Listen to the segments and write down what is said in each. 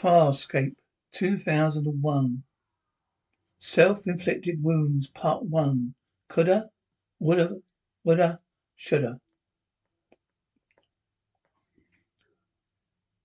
Farscape 2001 Self-inflicted wounds part 1 Coulda Woulda Woulda Shoulda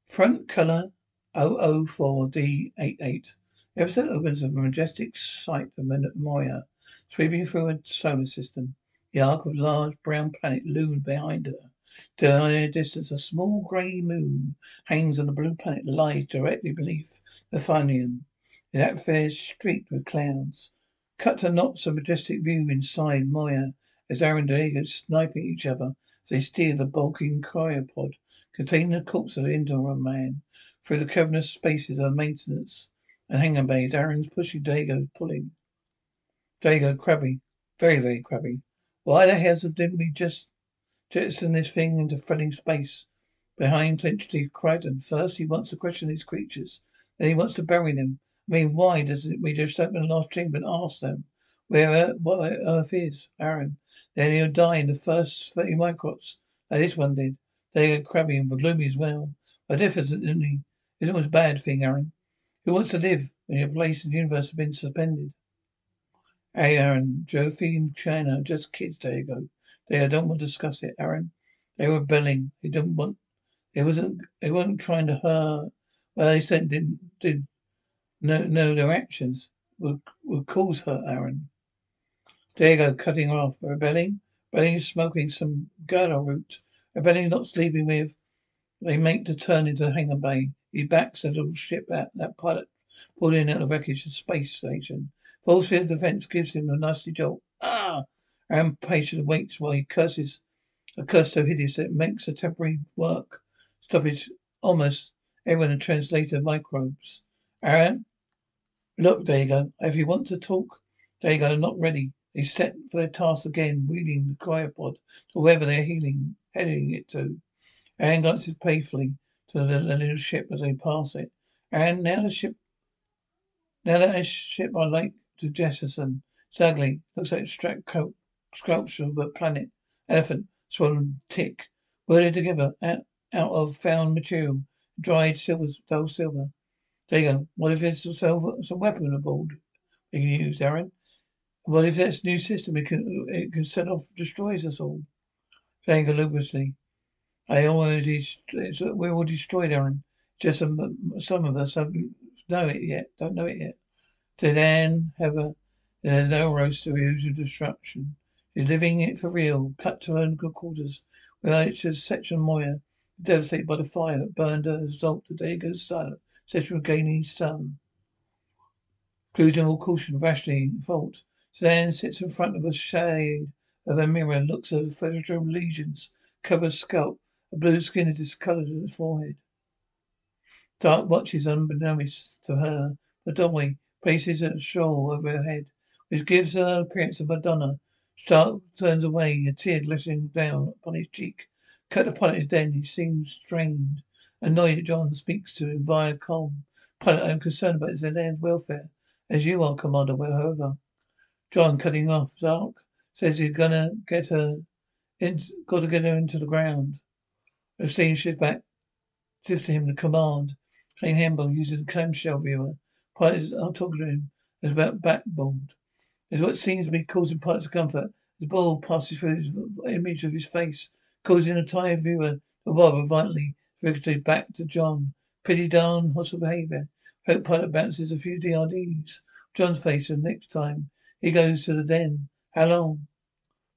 Front color 004D88 Episode opens with a majestic sight of Moya sweeping through a solar system. The arc of a large brown planet loomed behind her. To a distance, a small grey moon hangs on the blue planet lies directly beneath the Thanium. The atmosphere is streaked with clouds. Cut to knots of majestic view inside Moya as Aeryn and Diego sniping each other as they steer the bulking cryopod containing the corpse of the Indra man through the cavernous spaces of maintenance and hangar bays. Aeryn's pushing, Diego pulling. Diego crabby. Very, very crabby. Why the hell didn't we just jettison this thing into flooding space? Behind clenched teeth, Crichton. First he wants to question these creatures. Then he wants to bury them. I mean, why doesn't we just open the last chamber and ask them where Earth, what Earth is? Aeryn. Then he'll die in the first thirty microns, like this one did. They get crabby and gloomy as well. But definitely isn't a bad thing, Aeryn. Who wants to live when your place in the universe has been suspended? Hey, Aeryn. And China just kids. There you go. They don't want to discuss it, Aeryn. They were belling. They didn't want. They wasn't. They weren't trying to hurt. Well, they said didn't did. No, no, their actions would would cause hurt, Aeryn. There you go, cutting her off. Rebelling. Rebelling is smoking some girdle root. Rebelling not sleeping with. They make the turn into the Hangar Bay. He backs the little ship that that pilot pulled in of the wreckage of space station. Force field defense gives him a nasty jolt. Aeryn patient waits while he curses a curse so hideous that it makes a temporary work stoppage almost everyone a translator microbes. Aeryn, look, there you go. If you want to talk, there you go. Not ready. They set for their task again, wheeling the cryopod to wherever they're healing, heading it to. Aeryn glances playfully to the, little ship as they pass it. And now the ship, now that ship I like to jettison. It's ugly. Looks like a strapped coat sculpture of a planet, elephant, swollen tick, welded together out, out of found material, dried silver, dull silver. There you go. What if there's some, some weapon aboard we can use, Aeryn? What if that's a new system? It can, it can set off, destroys us all. Saying luminously. I already, we're all destroyed, Aeryn. Just some, some of us don't know it yet. Don't know it yet. To then have a, there's no roast to use usual destruction. Living it for real. Cut to her good quarters. Where she's section Moya, devastated by the fire that burned her result of Diego's son, sexual gaining his son. Including all caution, rashly fault. Sedan sits in front of a shade of a mirror, looks at the federal legions, covered scalp, a blue skin is discolored on his forehead. Dark watches unbeknownst to her, but Dolly places a shawl over her head, which gives her an appearance of Madonna Stark turns away, a tear glistening down upon his cheek. Cut upon his den, he seems strained, annoyed that John speaks to him via com. Pilot, I am concerned about Zelen's welfare, as you are, Commander, however. John, cutting off, Zark says you're gonna get her, gotta get her into the ground. Scene shifts back, shifts to him the command. Plain Hemble uses a clamshell viewer. Pilot is talking to him. About backboard is what seems to be causing pilots comfort. The ball passes through his image of his face, causing a tired viewer to wobble violently, fricative back to John. Pretty darn hostile behavior. Hope pilot bounces a few DRDs. John's face, and next time he goes to the den. How long?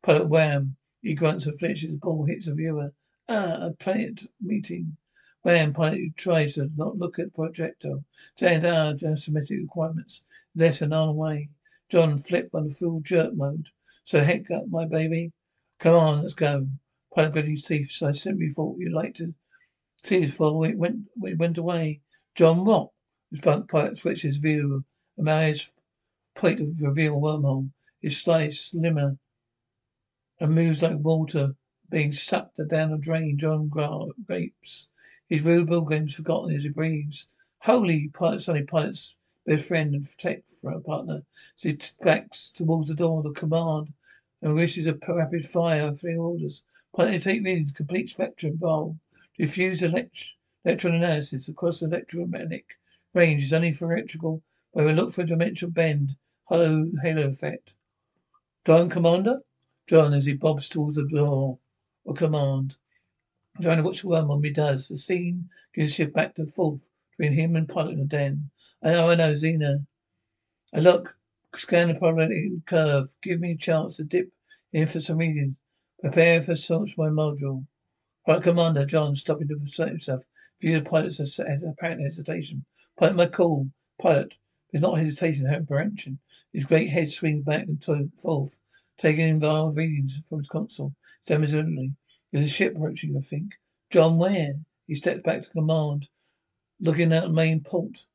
Pilot wham. He grunts and flinches. The ball hits the viewer. Ah, a planet meeting. Wham. Pilot tries to not look at the projectile. Saying, ah, symmetric requirements. Let and on away. John flipped on the full jerk mode. So heck up, my baby. Come on, let's go. Pilot gritted his teeth. I simply thought you'd like to see this before it went, it went away. John, what? His bunk pilot switched his view. A Maria's plate of reveal wormhole. His slice slimmer and moves like water being sucked down a drain. John grapes. His ruble game's forgotten as he breathes. Holy pilot, Sonny pilot's best friend and protect for a partner. So he backs towards the door of the command and wishes a rapid fire of three orders. Pilot take readings, complete spectrum bowl. Diffuse elect- electron analysis across the electromagnetic Range is only theoretical, but we look for dimensional bend. Hollow halo effect. John, Commander? John, as he bobs towards the door of command. Trying to watch the worm on me does. The scene gives shift back to forth between him and pilot in the den. I know, oh, I know, Xena. I look, scan the probability curve. Give me a chance to dip in for some reading. Prepare for launch my module. Pilot Commander John stopping to assert himself. View the pilot's apparent hesitation. Pilot, my call. Pilot. There's not hesitation, apprehension. His great head swings back and forth, taking involved readings from his console. Simultaneously. There's a ship approaching, I think. John, where? He steps back to command, looking at the main port.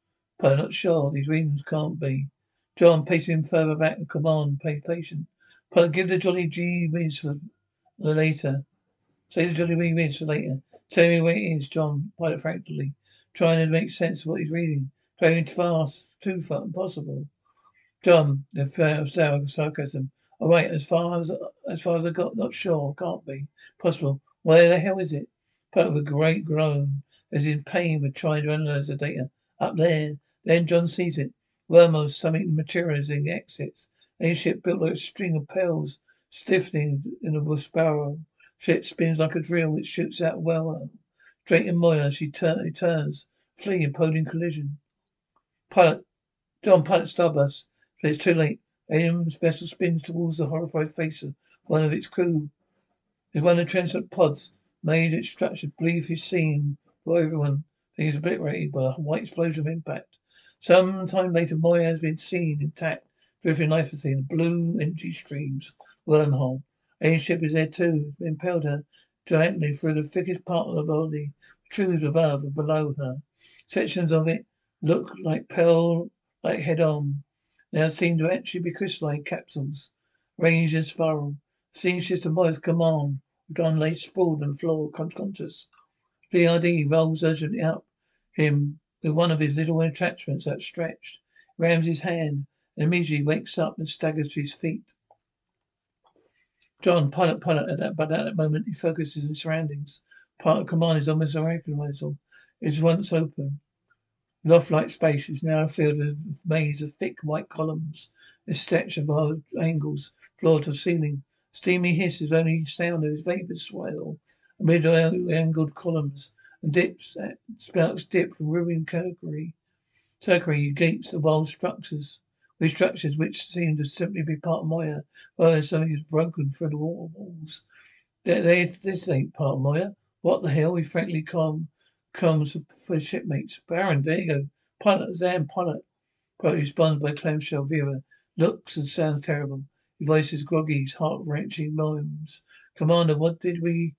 But I'm not sure. These readings can't be. John, pacing further back to command, pay patient. But give the Jolly G whiz for later. Say the Jolly G whiz for later. Tell me where it is, John, pilot frankly, trying to make sense of what he's reading. Driving fast, too far, impossible. John, the sour sarcasm. All right, as far as as far as I got, not sure, can't be possible. Where the hell is it? Put with a great groan, as in pain with trying to analyze the data. Up there. Then John sees it. Wormholes something materializing exits. A ship built like a string of pearls, stiffening in a spiral. Ship spins like a drill which shoots out well. Straight in Moya, she tur- turns, fleeing, imploding collision. Pilot, John, pilot starburst, but it's too late. Alien vessel spins towards the horrified face of one of its crew. It's one of the transport pods made its structure briefly seen for everyone. Is obliterated by a white explosion of impact. Some time later, Moya has been seen intact, drifting lifelessly in blue energy streams wormhole. Alien ship is there too. Impelled her directly through the thickest part of the body, protrudes above and below her. Sections of it look like pearl, like head on now seem to actually be crystalline capsules, arranged in spiral. Seeing system Moya's command, John lay sprawled on the floor, unconscious. DRD rolls urgently up him with one of his little attachments outstretched, rams his hand, and immediately wakes up and staggers to his feet. John, pilot, pilot, at that, but at that moment he focuses on his surroundings. Part of command is almost unrecognizable. It is once open. Loft-like space is now filled with a maze of thick white columns, a stretch of odd angles, floor to ceiling. Steamy hiss is only sound as vapors swirl amid angled columns and dips, uh, spouts dip from ruined curcury. Circury gates the wild structures, with structures which seem to simply be part of Moya, while something is broken through the water walls. They, they, this ain't part of Moya. What the hell? We frankly come comes for shipmates. Baron, there you go. Pilot, Zam, pilot. Pilot responds by clamshell viewer. Looks and sounds terrible. His voice is groggy, heart wrenching moans. Commander, what did we?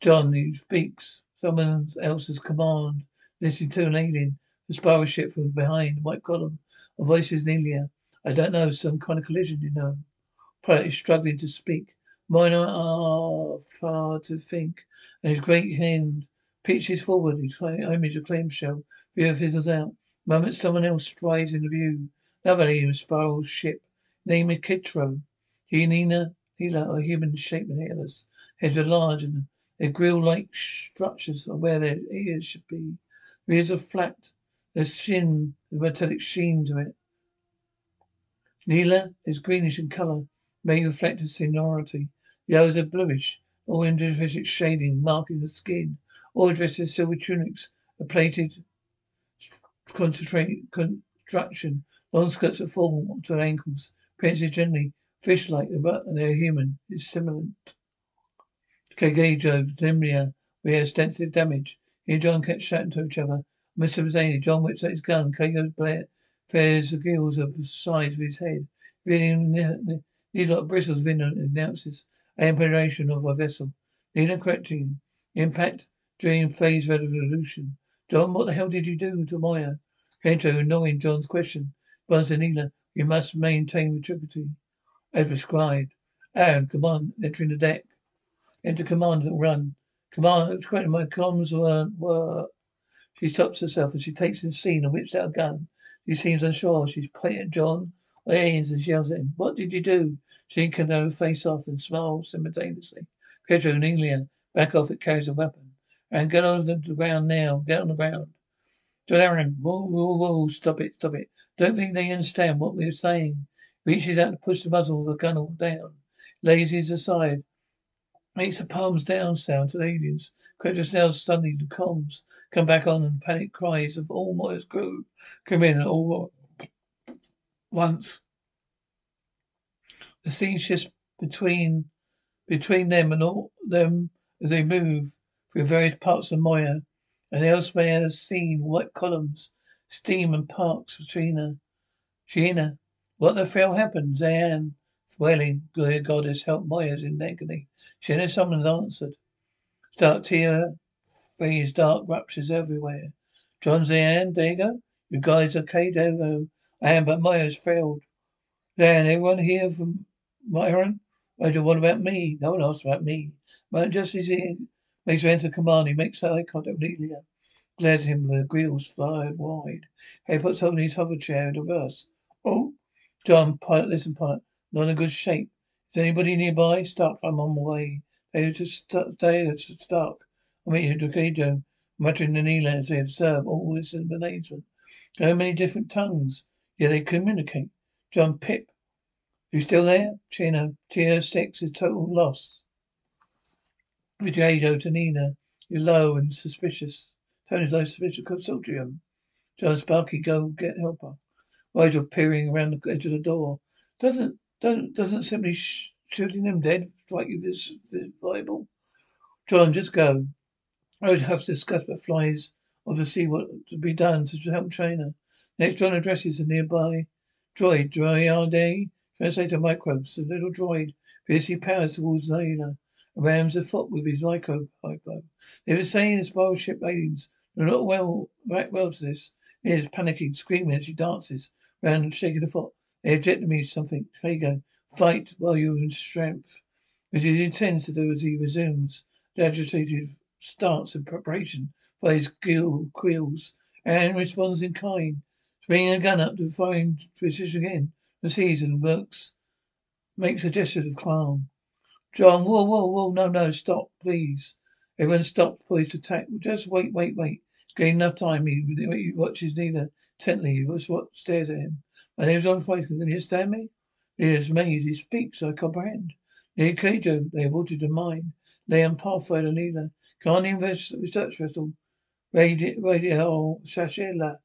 John, he speaks. Someone else's command. Listening to an alien. The spiral ship from behind. White column. A voice is Nelia. I don't know. Some kind of collision, you know. Pilot is struggling to speak. Mine are far to think. And his great hand Pitches forward, his image of clamshell. Viewer fizzles out. Moment someone else strides into view. Another alien spiral ship. Name is Kitro. He and Nina, Hila are human shaped and hairless. Heads are large and their grill-like structures are where their ears should be. Their ears are flat. Their shin, the metallic sheen to it. Neela is greenish in colour, may reflect its sonority. The others are bluish, all individual shading, marking the skin all dressed in silver tunics, a plated construction, long skirts that fall to their ankles, appearances generally fish-like, but they're human. It's similar. Kagejo, Zimria, we have extensive damage. He and John kept chatting to each other. Zany, John whips out his gun. Kago's blare fares the gills of the sides of his head. Revealing needle like bristles, Vin announces amputation of our vessel. Nina correcting. Impact Dream phase resolution. John, what the hell did you do to Moya? Kento, knowing John's question, runs to Neela. You must maintain the maturity. As prescribed. Aeryn, come on, entering the deck. Enter command and run. Command, my comms were, were. She stops herself as she takes in scene and whips out a gun. She seems unsure. She's pointing at John. Aliens and yells at him. What did you do? She and Kano face off and smile simultaneously. Pedro and Nelia back off. It carries a weapon. And get on the ground now. Get on the ground. John Aeryn, whoa, whoa, whoa, stop it, stop it. Don't think they understand what we're saying. Reaches out to push the muzzle of the gun down. Lays his aside. Makes a palms down sound to the aliens. Creditors now stunned the comms. Come back on and panic cries of all Moya's crew. Come in all once. The scene shifts between between them and all them as they move through various parts of Moya, and elsewhere has seen white columns, steam and parks between her. Gina, what the hell happened? Zayan, wailing, good goddess, help Moya's in agony. Gina, someone answered. Dark tear, phase, dark ruptures everywhere. John Zayan, D'Argo, you guys okay, D'Argo? I am, but Moya's failed. Zayan, everyone here from Myron? Oh, Roger, what about me? No one else about me. But just as he makes her enter command, he makes eye contact with Nelia. Glares him with grills fired wide. He puts up in his hover chair in reverse. Oh, John, pilot, listen, pilot. Not in good shape. Is anybody nearby? Stuck. I'm on my way. They just stuck. They are stuck. I mean, Ducato, muttering the Neela as they observe all this amazement. So many different tongues. Yeah, they communicate. John Pip, you still there? Chino, tier six is total loss. Ricardo to Nina, you're low and suspicious. Tony's low suspicious consortium. John Sparky, go get helper. Rygel peering around the edge of the door. Doesn't don't doesn't simply sh- shooting them dead strike you this Bible? John, just go. I would have to discuss with flies see what to be done to help China. Next, John addresses a nearby droid, Droid Translator microbes, a little droid, fiercely powers towards Layla, rams the foot with his micro hypo. They were saying the spiral ship aliens are not well right well to this. He is panicking, screaming as she dances round and shaking a foot. They object to me something. Hago, fight while you're in strength. Which he intends to do as he resumes the agitated stance in preparation for his gill quills, and responds in kind, bringing a gun up to firing precision again proceeds and works, makes a gesture of calm. John, whoa, whoa, whoa, no, no, stop, please. Everyone stopped, poised to attack. Just wait, wait, wait. Gain enough time. He, he watches Nina intently. He what stares at him. My name's on fire. Can you understand me? It is amazed. He speaks. I comprehend. Near Kajo, they aborted the mine. Lay on Nina. Can't invest the research vessel. Radio, radio, Shashela.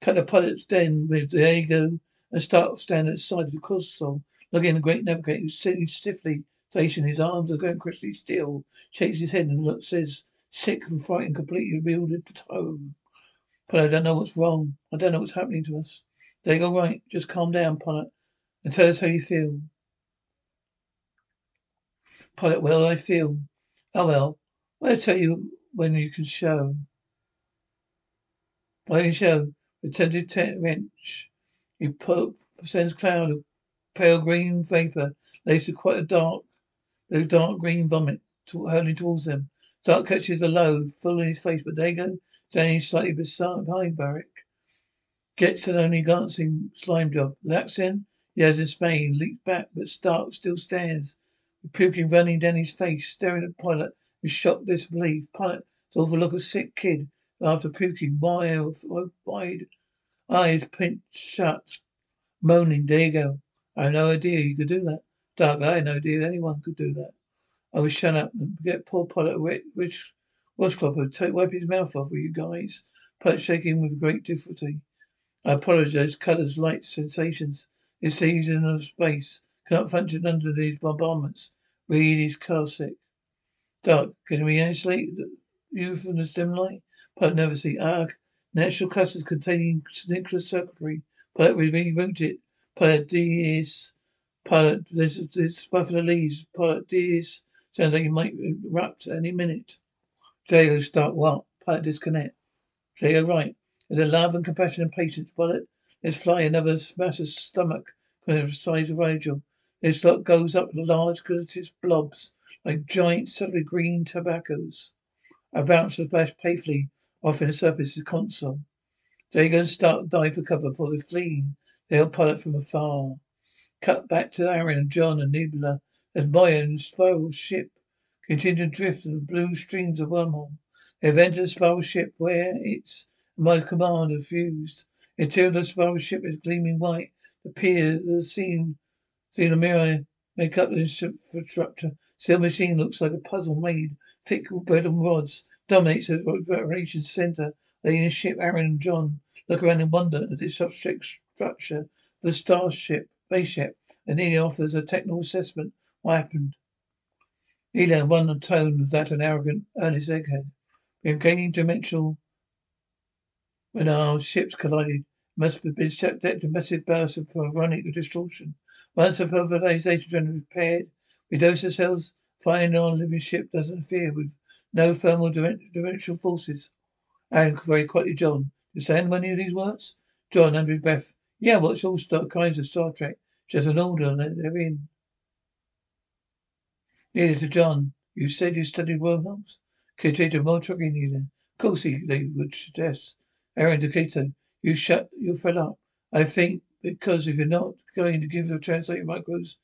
Cut the pilot's den with Diego and start stand at the side of the console, looking at the great navigator who's sitting stiffly stationed, his arms are going crisply still, shakes his head and looks, says, sick and frightened, completely bewildered at home. But I don't know what's wrong. I don't know what's happening to us. They go right. Just calm down, Pilot, and tell us how you feel. Pilot, well, I feel. Oh well, I'll tell you when you can show. When you show. Attentive wrench. He put, sends cloud of pale green vapor, laced with quite a dark, a dark green vomit, to, hurling towards them. Dark catches the load full in his face, but there go, standing slightly behind Barrick. Gets an only glancing slime job. Relaxing, he has in Spain, leaps back, but Stark still stands, with puking running down his face, staring at pilot with shocked disbelief. Pilot saw the look of sick kid after puking, wide, wide Eyes pinched shut, moaning, there you go. I had no idea you could do that. Doug, I had no idea anyone could do that. I was shut up and get poor Pilot wet which washcloth and take wipe his mouth off with you guys. Pollard shaking with great difficulty. I apologize. Colours, lights, sensations. This season of space cannot function under these bombardments. Read his car sick. Doug, can we isolate you from the light? Pollard never see. Ah, Natural clusters containing nuclear circuitry. Pilot we rewrote it. Pilot D is pilot this this buffalo leaves. Pilot D is sounds like it might erupt any minute. Jago start what? Pilot disconnect. Jago right. With a love and compassion and patience, pilot. Let's fly another massive stomach kind of size of Rygel. This lot goes up large glutinous blobs like giant suddenly green tobaccos. I bounce and splash playfully off in the surface of the console. Jago and Stark dive for cover for the fleeing. They help pilot from afar. Cut back to Aeryn and John and Nebula as Moya and spiral ship continue to drift through the blue streams of wormhole. They have entered the spiral ship where its My commander fused. Interior of the spiral ship is gleaming white. The pier, the scene, a mirror make up the infrastructure. Steel machine looks like a puzzle made. Thick metal rods dominates the operations center. Alien ship, Aeryn and John look around in wonder at this structure the starship, spaceship, and Nina offers a technical assessment. What happened? Nina, one tone of that an arrogant, earnest egghead. We're gaining dimensional when our ships collided. Must have been subject to massive bursts of photonic distortion. Once the polarization repaired, we dose ourselves, finding our living ship doesn't interfere with no thermal dimensional forces. And very quietly, John. You understand any of these words? John, under his breath. Yeah, what's all star kinds of Star Trek? Just an order, they're in. Neither to John. You said you studied wormholes? Cato Moltrucking neither. Of course he, they would suggest. Aeryn Decatur, you shut you fed up. I think because if you're not going to give the translator microbes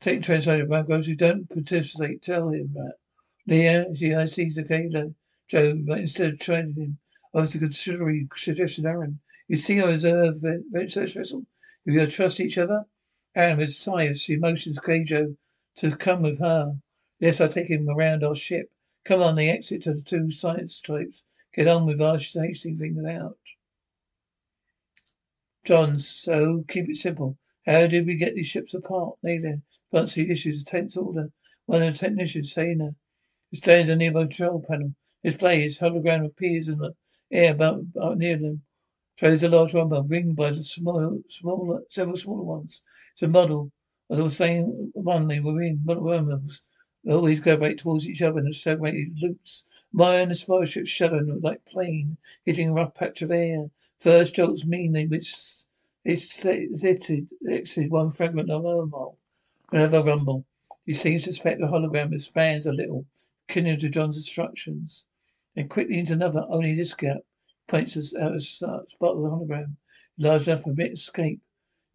take translator microbes, you don't participate, tell him that. Leah, she I see Decatur. Joe, but instead of training him, I was the considerable suggestion, Aeryn. You see our reserve research vessel? If you trust each other? Aeryn with sighs, she motions Cajo to come with her. Yes, I take him around our ship. Come on, the exit to the two science types. Get on with our tasting things out. John, so keep it simple. How did we get these ships apart? Neither. Fancy issues a tense order. One of the technicians, Saina, is standing on the control panel. Display his hologram appears in the air about, about near them. Shows a large rumble ringed by the small, smaller, several smaller ones. It's a model of the same one they were in. Model wormholes. They always gravitate towards each other in segregated loops. And the spaceship shuddered like plane hitting a rough patch of air. First jolts mean they which exited, exited one fragment of wormhole. Another rumble. He seems to suspect the hologram expands a little, kindling to John's instructions. Then quickly into another, only this gap points us out a spot of the hologram, large enough for a bit escape.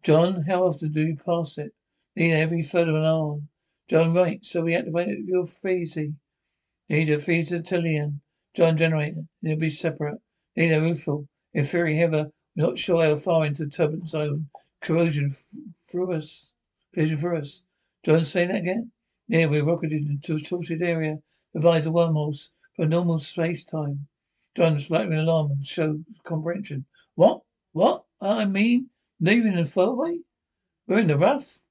John, how often do you pass it? Need every third of an hour. John, right, so we activate your freezy. A freezer John generator. They'll be separate. A roofle. In theory, however, we're not sure how far into turbulent zone. Corrosion f- through us. Collision through us. John, say that again? Yeah, we're rocketed into a tilted area. Divides the wormholes for normal space time. John splattering alarm and show comprehension. What? What? I mean, leaving the flowway? We're in the rough.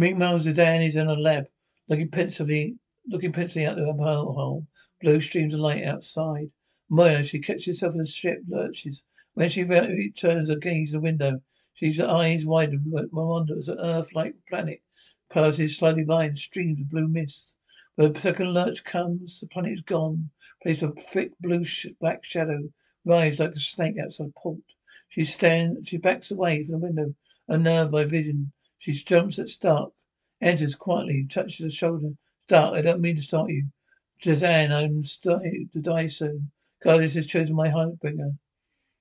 Meanwhile, Zidane is in a lab, looking pensively, looking pensively out the hole. Blue streams of light outside. Moya, she catches herself in the ship, lurches. When she turns her gaze the window, she's eyes widen with wonder as an Earth-like planet passes slowly by in streams of blue mist. When the second lurch comes, the planet is gone. Placed a thick blue sh- black shadow writhes like a snake outside port. She stands, she backs away from the window, unnerved by vision. She jumps at Stark, enters quietly, touches the shoulder. Stark, I don't mean to start you. Jazan, I'm to die soon. Guardius has chosen my Heartbringer.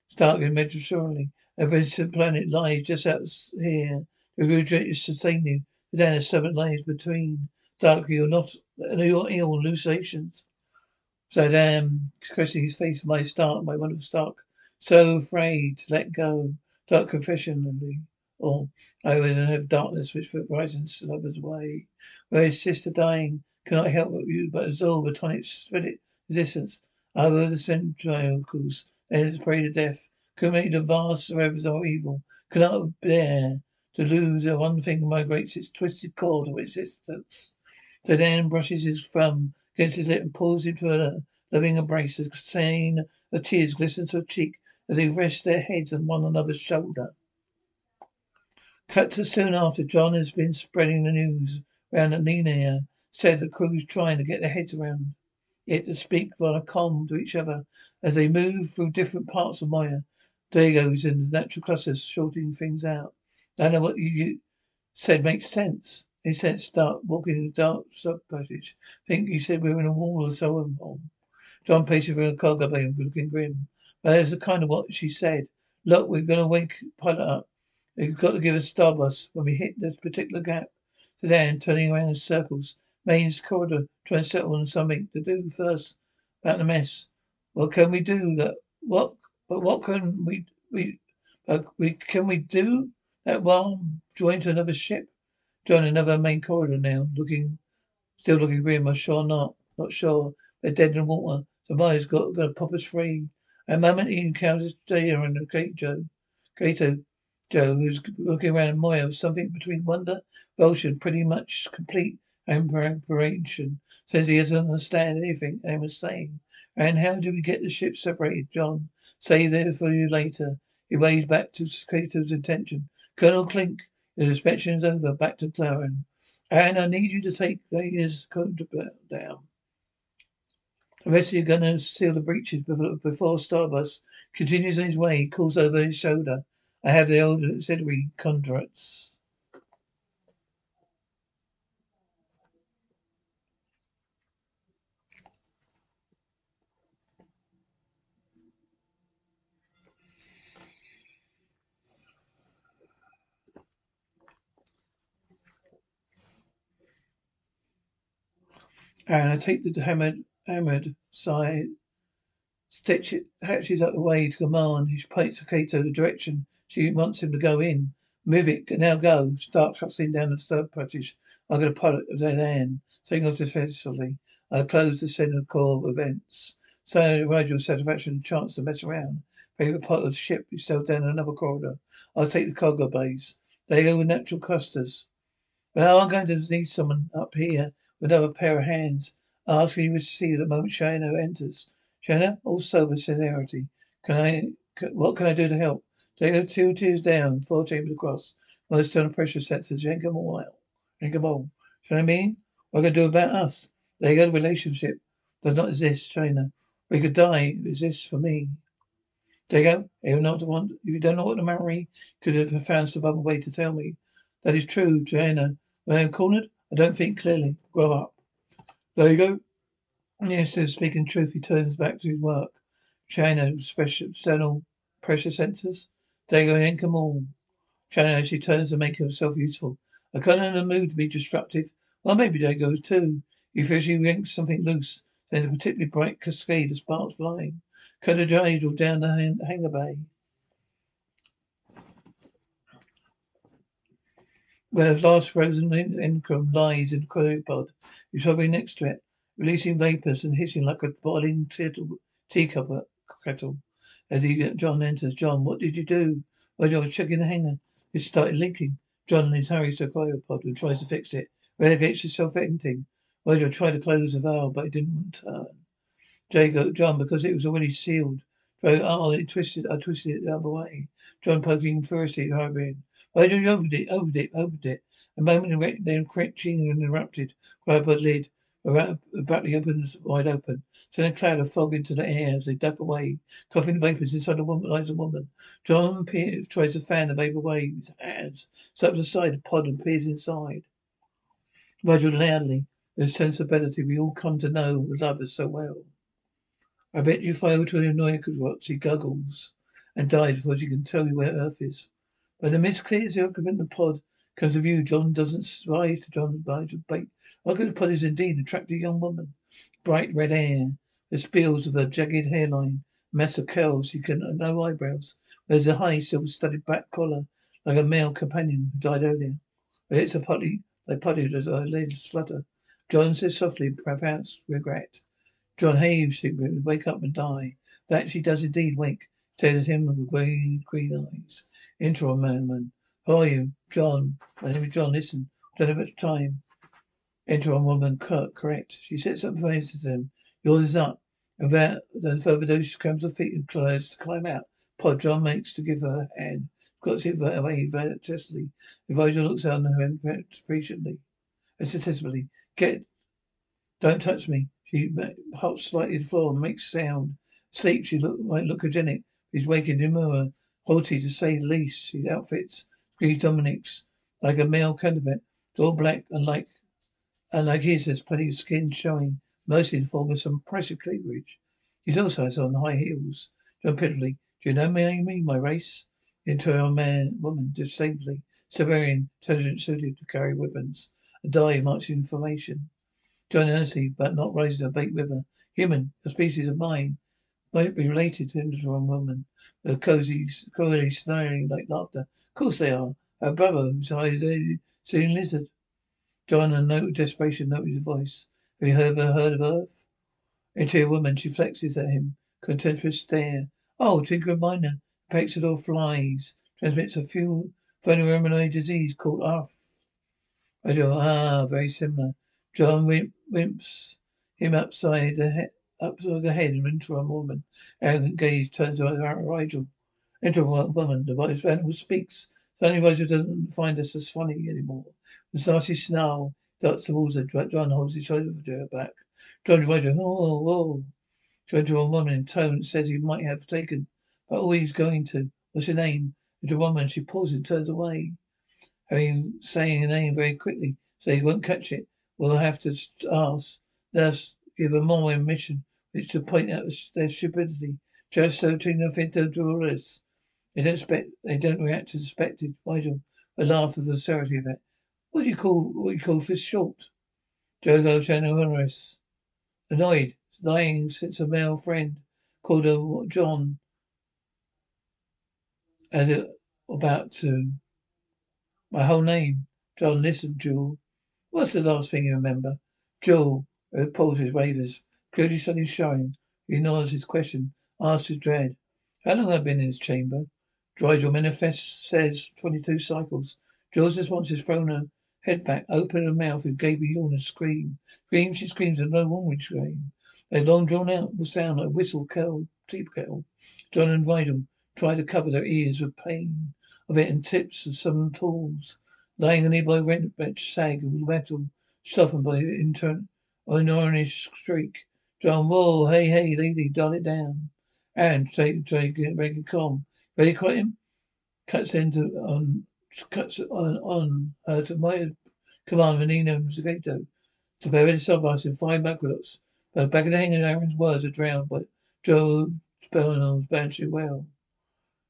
Stark immeasurably. A visited planet lies just out here. The refrigerator is sustain you. Then a seven lies between. Stark, you're not you're ill hallucinations. So damn caressing his face, my Stark, my wonderful Stark. So afraid to let go. Dark confessionally. Or I would have darkness which brightens lovers' way. Where his sister dying cannot help you but absorb a tonic resistance. Other the centricles, and its prey to death, commit the vast rivers of evil, cannot bear to lose the one thing migrates its twisted cord of existence. So Dan brushes his thumb against his lip and pulls him to a loving embrace. A stain of tears glistens her cheek as they rest their heads on one another's shoulder. Cut to soon after, John has been spreading the news round that Nina said the crew's trying to get their heads around yet to speak rather calm to each other as they move through different parts of Moya. Diego's in the natural clusters, sorting things out. I know what you, you said makes sense. He said start walking in the dark sub passage. Think he said we were in a wall or so on. John paces through a cargo bay looking grim. But that's the kind of what she said. Look, we're gonna wake pilot up. You've got to give us starburst when we hit this particular gap. Sedan turning around in circles. Mains corridor, trying to settle on something to do first. about the mess. What can we do? That what? But what can we we? Uh, we can we do that while join to another ship? Join another main corridor now, looking still looking grim. I'm sure not. Not sure. They're dead in the water. Somebody's got gonna pop us free. At a moment he encounters Jaya and the Joe. Kato Joe, who's looking around Moya with something between wonder, revulsion, pretty much complete apprehension, says he doesn't understand anything anyone was saying. And how do we get the ship separated, John? Say there for you later. He waves back to Kato's intention. Colonel Klink, your inspection is over. Back to Claren. And I need you to take his coat down. The rest of you are going to seal the breaches before Starburst continues on his way. He calls over his shoulder. I have the old auxiliary contracts. And I take the hammered, hammered side, stitch it, hatches out the way to command. He points to Kato the direction she wants him to go in. Move it. Now go. Start hustling down the third passage. I'm going to pilot of that end. Saying off defensively. I close the center core of events. So Rygel satisfaction chance to mess around. Favorite part of the ship still down another corridor. I'll take the cargo bays. They go with natural clusters. Well, I'm going to need someone up here with another pair of hands. I Ask you to see the moment Shana enters. Shana, all sober sincerity. Can I, can, what can I do to help? Take the two tiers down, four chambers across. Most on pressure sensors. Yank them all out. Yank them all. You know what I mean? What are going to do about us? There you go. Relationship does not exist, China. We could die. It exists for me. There you go. If, not want, if you don't know what to marry, could have found some other way to tell me. That is true, China. When I am cornered, I don't think clearly. Grow up. There you go. Yes, speaking truth, he turns back to his work. China, special external pressure sensors. D'Argo yank 'em all. Shannon as she turns to make herself useful. I kind in a mood to be destructive. Well, maybe D'Argo too. You feel she yanks something loose. Then a particularly bright cascade of sparks flying. Cut a or down the hang- hangar bay. Where the last frozen income lies in the cryopod. He's hovering next to it, releasing vapors and hissing like a boiling teacup uh, kettle. As he, John enters, John, what did you do? Well, I was checking the hangar. It started leaking. John in hurries to the cryopod and tries to fix it. Relegates yourself anything. Well, tried to close the valve, but it didn't turn. Jago, John, because it was already sealed. oh, it twisted, I twisted it the other way. John poking furiously, hurrying. Why you opened it, opened it, opened it. A moment then crouching and erupted. Cryopod lid abruptly opens wide open. Sending a cloud of fog into the air as they duck away. Coughing vapors inside the woman lies a woman. John peers, tries to fan the vapor away with his hands. Steps aside the pod and peers inside. Roger loudly, a sensibility we all come to know and love us so well. I bet you fail to annoy Roxy she guggles and dies before she can tell you where Earth is. When the mist clears the occupant of the pod comes to view, John doesn't rise to John's bait. Pod is indeed an attractive young woman bright red hair, the spills of a jagged hairline, mass of curls, you can no eyebrows. wears a high silver-studded black collar, like a male companion who died earlier. But it's a putty, they putty as I eyelids flutter. John says softly, pronounced regret. John Hayes would wake up and die. That she does indeed wake. Stares at him with green, green eyes. Interim man. Who are you? John. My name is John. Listen. Don't have much time. Enter a woman, Kirk, correct. She sits up and faces him. Yours is up. And then further down she comes her feet and tries to climb out. Pod John makes to give her a hand. Got to away virtuously. Elijah looks on her patiently and statistically. Get don't touch me. She hops slightly to the floor and makes sound. Sleep, she look might look hygienic. He's waking demure, haughty to say the least. She outfits Screech Dominic's like a male candidate. It's all black and like and like his, there's plenty of skin showing, mostly in the form of some impressive cleavage. He also has on high heels. John pitifully, do you know me, Amy, my race? Into a man, woman, distinctly, Sebacean, intelligent, suited to carry weapons. A die marks information. John earnestly, but not raising a bait river. Human, a species of mine, might be related to the wrong woman. The cozy, cozy, smiling like laughter. Of course they are. A brother eyes a seeing lizard. John, a note of desperation, noted his voice. Have you ever heard of Earth? Into a woman, she flexes at him. Contemptuous stare. Oh, Tinker Miner. Pexador flies. Transmits a few phenomenal disease called Earth. Ah, very similar. John wimp, wimps him upside the head upside the head and into a woman. Arrogant gaze turns on Rygel. Into a woman. The voice animal speaks. Suddenly Rygel doesn't find us as funny anymore. A nasty snarl, darts towards her. John holds his shoulder to her back. John Rygel, oh, whoa. To enter a woman in tone says he might have taken, oh, but all he's going to. What's your name? Into a woman. She pauses and turns away. Having saying a name very quickly, so he won't catch it. We'll have to ask. Thus, give a more mission which to point out their stupidity. Just so Trinofito Dolores. They don't expect they don't react to suspected Vigil. A laugh of the sincerity of it. What do you call what do you call this short? Jogo Chanoris. Annoyed. Lying since a male friend called her John as it about to my whole name. John, listen, Jool. What's the last thing you remember? Jool, her pulses wavers. Clearly suddenly showing. He ignores his question. Asks with dread. How long have I been in this chamber? Rygel manifest says twenty-two cycles. Jool's response is thrown her uh, head back, open her mouth with gaping yawn and scream. Scream, she screams a no one would scream. A long drawn out the sound, a whistle kettle, tea kettle. John and Rygel try to cover their ears with pain of it and tips of some tools. Lying on a nearby rent bench, sag with metal, softened by the intern, an orange streak. John, whoa, hey, hey, lady, dial it down. And take, take, make it calm. Ready, quit him? Cuts into, on, cuts on, on her to my command, Menino Zagato. To prepare the us in five macrodots. But back of the hanging Aeryn's words are drowned by Joe Spellnell's banshee well.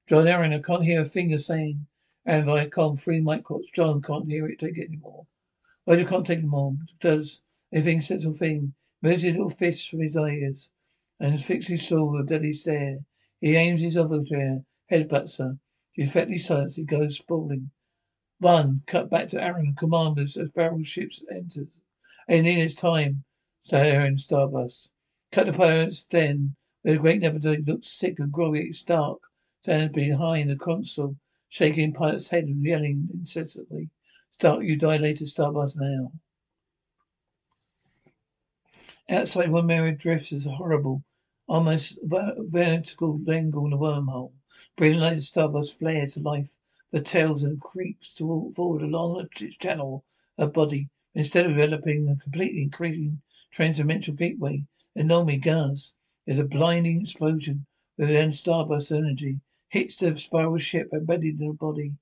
John Aeryn, I can't hear a finger saying, and by three microts. John can't hear it take it anymore. Do you can't take it more? Does anything sensible thing? Moves his little fists from his ears and fixes his soul with a deadly stare. He aims his other chair, headbutts her. She effectively silence. He goes sprawling. One, cut back to Aeryn, commanders as barrel ships entered. And in its time, Aeryn Starburst. Cut to pirate's den, where the great never looked sick and groggy, stark, stands behind the console, shaking pilot's head and yelling incessantly. Stark, you die later, Starburst now. Outside one mirror drifts is a horrible, almost vertical angle in a wormhole. Brilliant light starburst flares to life the tails and creeps to forward along its channel of body. Instead of developing a completely increasing transdimensional gateway, normally does. There's a blinding explosion with an starburst energy. Hits the spiral ship embedded in the body.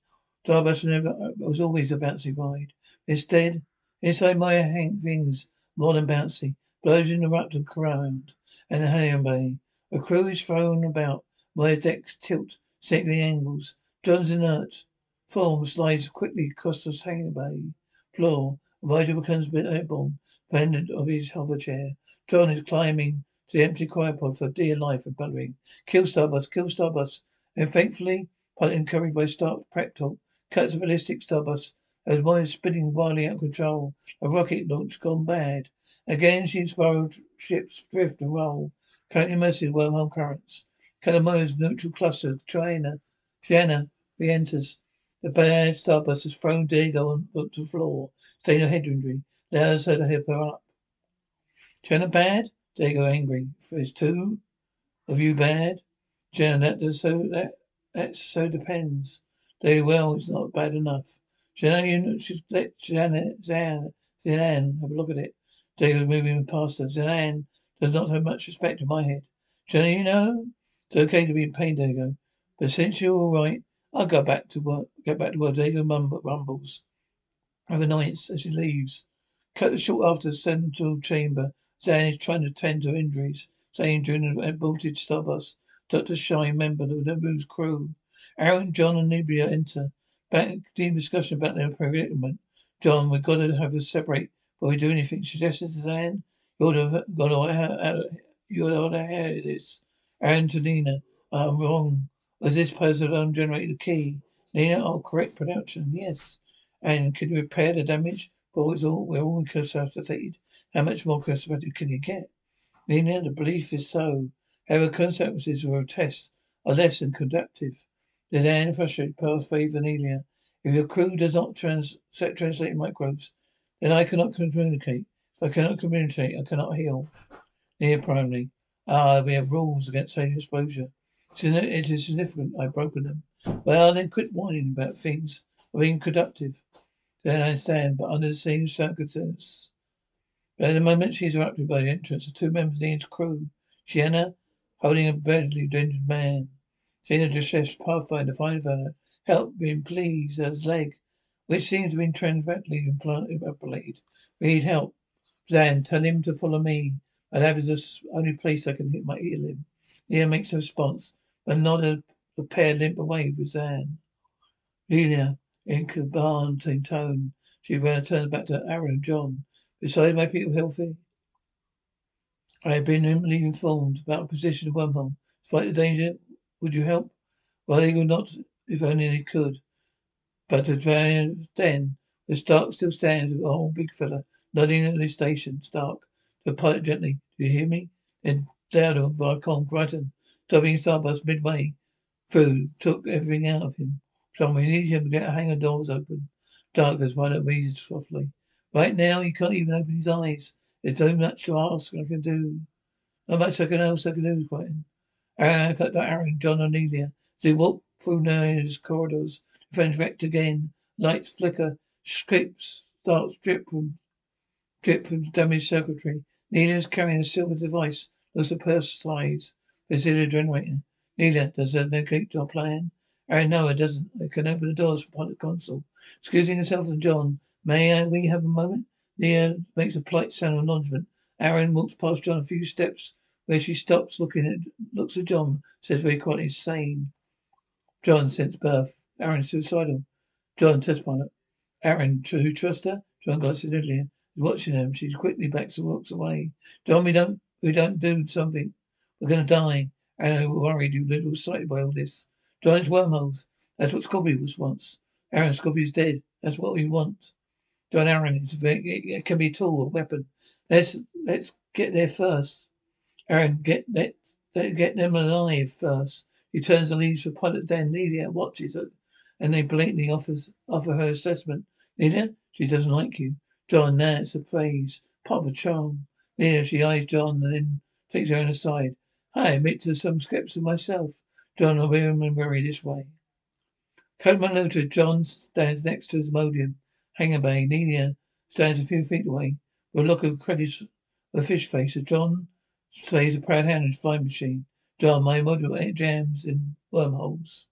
Starburst never uh, was always a bouncy ride. Instead, inside my hank things more than bouncy. Explosion erupted around and hangar bay. A crew is thrown about. My decks tilt, slightly angles. John's inert form slides quickly across the hangar bay floor. Vigil becomes airborne, dependent of his hover chair. John is climbing to the empty cryopod for dear life and bellowing. Kill Starburst, kill Starburst. And thankfully, pilot encouraged by Star prep talk, cuts a ballistic Starburst as one is spinning wildly out of control. A rocket launch gone bad. Again, she inspired ships drift and roll, currently immersed in wormhole currents. Calamo's neutral cluster, China, China re-enters. The bad starburst has thrown Diego on the floor, her head injury, allows her to help her up. China bad? Diego angry. There's two of you bad? Jenna, that does so that that so depends. Very well, it's not bad enough. Jenna, you know, should let Janet Zhaan have a look at it. David moving past her. Zhaan does not have much respect in my head. Jenny, you know, it's okay to be in pain, D'Argo. But since you're all right, I'll go back to work. Get back to work. Mum rumbles. Have a night as she leaves. Cut short after the central chamber. Zhaan is trying to tend to injuries. Saying during the aborted starburst. Dr. Shine, member of the Nibu's crew. Aeryn, John, and Nibia enter. Back deep discussion about their predicament. John, we've got to have a separate before we do anything, suggested Suzanne. You're the, got to you the head of this. Antonina, I'm wrong. Was this person ungenerated the key? Nina, oh, correct production, yes. And can you repair the damage? But it's all, we're all incapacitated. How much more incapacitated can you get? Nina, the belief is so. However, consequences of a test are less than conductive. The then frustrated past faith Anelia. If your crew does not trans- translate microbes, then I cannot communicate. If I cannot communicate, I cannot heal. Near primary. Ah, we have rules against alien exposure. It is significant I've broken them. Well, then quit whining about things of being productive. Then I understand, but under the same circumstances. But at the moment she is interrupted by the entrance of two members of the crew. Chiana, holding a badly injured man. Seeing the distressed pathfinder finds her help being pleased at his leg, which seems to have be transversely evaporated. We need help. Zhaan, tell him to follow me. My lab is the only place I can hit my ear limb. Leah makes a response, but not a, a pair limp away with Zhaan. Leah, in commanding tone, she ran turns back to Aeryn and John. Besides my people healthy? I have been informed about the position of wormhole. Despite the danger, would you help? Well, he would not if only he could. But then, the Stark still stands with whole big fella, nodding at the station. Stark, the pilot gently. Do you hear me? Then Dowdle, Vicom, Brighton, stopping Starburst midway through, took everything out of him. So we need him to get a hangar doors open. Dark as pilot breathes softly. Right now, he can't even open his eyes. There's so much to ask I can do. Not much I can else I can do, Quentin. Aeryn, cut to Aeryn, John Anelia. They walk through Nair's corridors. Defense wrecked again. Lights flicker. Scripts start drip from drip from damaged circuitry. Neela is carrying a silver device. Looks at purse slides. Consider a generator. Neela, does that negate our plan? Aeryn, no, it doesn't. It can open the doors for pilot console. Excusing herself from John, may I, we have a moment? Neela makes a polite sound of acknowledgement. Aeryn walks past John a few steps where she stops, looking at looks at John, says very quietly, sane. John since birth. Aeryn suicidal. John test pilot. Aeryn, who trust her? John Lillian. He's watching her. She quickly backs and walks away. John, we don't we don't do something. We're gonna die. Aeryn worried, you little excited by all this. It's wormholes. That's what Scorpy was once. Aeryn, Scorpy's dead. That's what we want. John Aeryn, is very, it can be a tool, a weapon. Let's let's get there first. Aeryn, get let, let get them alive first. He turns and leaves for pilot den. Nelia watches it, and they blatantly offers offer her assessment. Nelia, she doesn't like you. John, now it's a praise, part of a charm. Nelia, she eyes John and then takes her own aside. I admit to some skepticism myself. John, I'll be worry this way. Noted, John stands next to modium hangar bay. Nelia stands a few feet away with a look of credit, a fish face. John Plays a proud hand in his flying machine. John, my module jams in wormholes.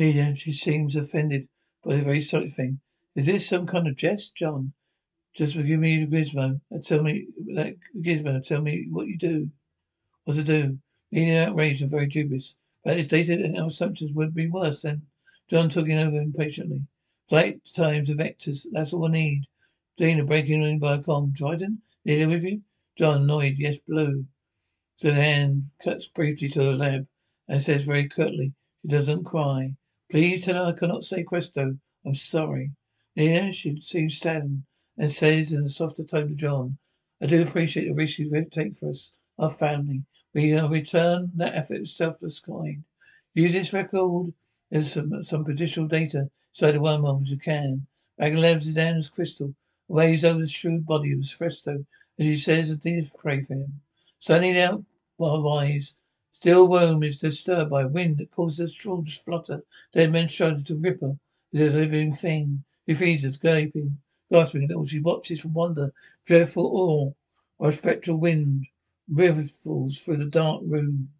Lydia, she seems offended by the very slight thing. Is this some kind of jest, John? Just give me the gizmo and tell me that gizmo. Tell me what you do, what to do. Lydia, outraged and very dubious. But his data and our assumptions would be worse than John it over impatiently. Flight times of vectors, that's all I need. Dana breaking in by a com. Dryden, Neither with you? John annoyed, yes, blue. So the hand cuts briefly to the lab and says very curtly, she doesn't cry. Please tell her I cannot say questo. I'm sorry. Nina, she seems saddened and says in a softer tone to John, I do appreciate the risk you take for us, our family. We uh, return that effort of selfless kind. Use this record as some, some additional data inside the wormhole as you can. Magalev's is down as crystal, weighs over the shrewd body of Spresto, as he says, and things pray for him. Suddenly out while wise, still womb is disturbed by wind that causes the straw to flutter, dead men's shoulders to ripple, as a living thing. He feeds us, gaping, gasping, and she watches from wonder, dreadful awe, or a spectral wind rivers through the dark room.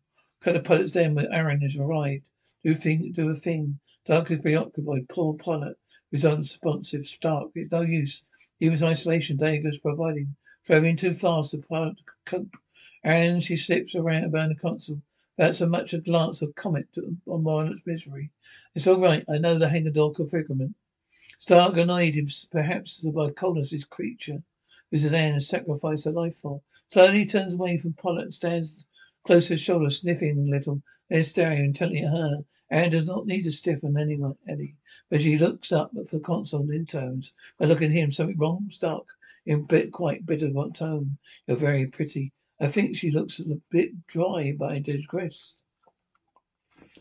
Catapults then when Aeryn has arrived. Do thing, do a thing. Dark is preoccupied. Poor pilot who's unresponsive. Stark. It's no use. He Even isolation Diego's providing. Traveling too fast, the pilot cope. And she slips around about the console. without so much a glance of comment on Marlon's misery. It's all right. I know the Hangador figurement. Stark annoyed him perhaps by coldness this creature whose Anne has sacrificed her life for. Slowly turns away from and stands close to his shoulder, sniffing a little, then staring intently at her. Anne does not need to stiffen anyone, any, but she looks up at the console in tones. By looking at him, something wrong, Stark, in bit quite bitter tone. You're very pretty. I think she looks a bit dry by digress.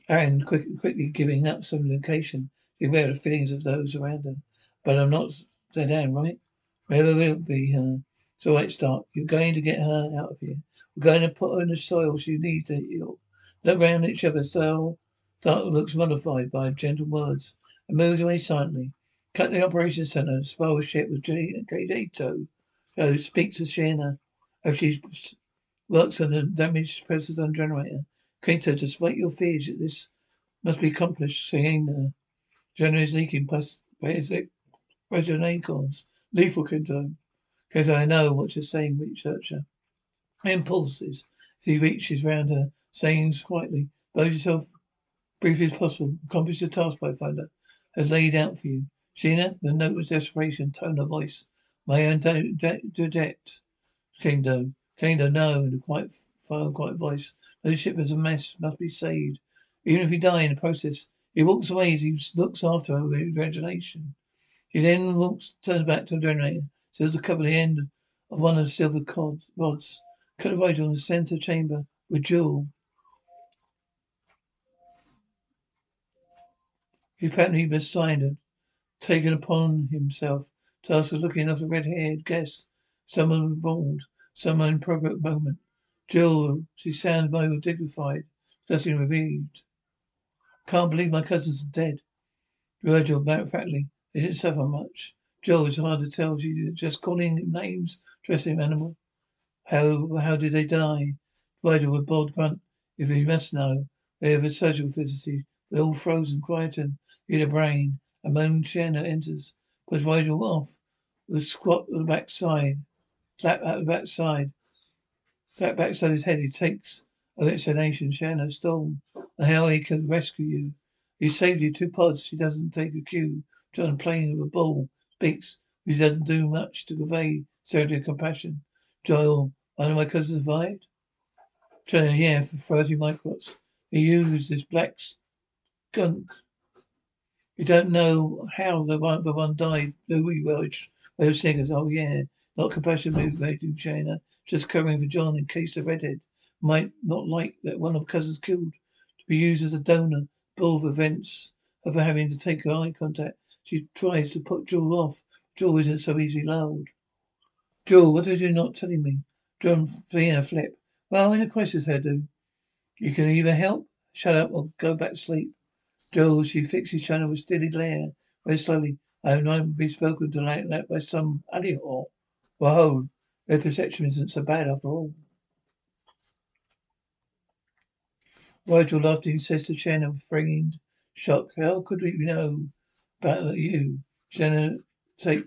Anne quick, quickly giving up some indication aware of the feelings of those around her. But I'm not said Anne, right? Wherever will be her. It's all right, Stark. You're going to get her out of here. We're going to put her in the soil she needs to heal. Look round each other so Stark looks mollified by gentle words and moves away silently. Cut the operation center. Spoil ship with J. Kato. Joe speaks to Chiana. If she works on the damaged process generator. Kato, despite your fears that this must be accomplished, Chiana uh, General is leaking plus basic Resident acorns. Lethal Kinto. Kinto, I know what you're saying, researcher. Impulses. He reaches round her, saying quietly, Bose yourself briefly as possible. Accomplish the task by finder has laid out for you. Chiana, the note was desperation, tone of voice. My own debt. Kingdom. Kingdom, no, in a quite firm, quiet voice. Those ship is a mess, must be saved. Even if you die in the process, he walks away as he looks after her with imagination. He then walks, turns back to the generator, seals the cover the end of one of the silver cords, rods, cut away on the center chamber with Jool. He apparently was signed and taken upon himself task of looking after the red-haired guest, someone bold, someone inappropriate moment. Jool, she sounds more dignified, disgustingly relieved. Can't believe my cousins are dead. Virgil, matter of factly, they didn't suffer much. Joe, it's hard to tell. She just calling names, dressing animal. How how did they die? Virgil with bold grunt. If you must know, they have a social physicity. They're all frozen, quietened in the brain. A moan Chiana enters, puts Virgil off, with squat on the backside, clap at the backside, clap backside his head. He takes of explanation. Chiana stole and how he can rescue you. He saved you two pods. He doesn't take a cue. John playing with a ball speaks. He doesn't do much to convey serenity compassion. Jool, one of my cousins survived? John, yeah, for 30 microns. He used this black skunk. You don't know how the one, the one died. Louis Welch. Those singers. Oh, yeah. Not compassion move, Lady Chiana. Just covering for John in case the redhead might not like that one of cousins killed to be used as a donor. Bull prevents her from having to take her eye contact. She tries to put Jool off. Jool isn't so easily lulled. Jool, what are you not telling me? John a flip. Well, in a crisis, do. You can either help, shut up, or go back to sleep. Jool, she fixes Shannon with steady glare. Very slowly. I have not been spoken to like that by some idiot or. Whoa, their perception isn't so bad after all. Rygel laughed and says to Chen Shannon, frightened shock, How could we know about you? Shannon uh, take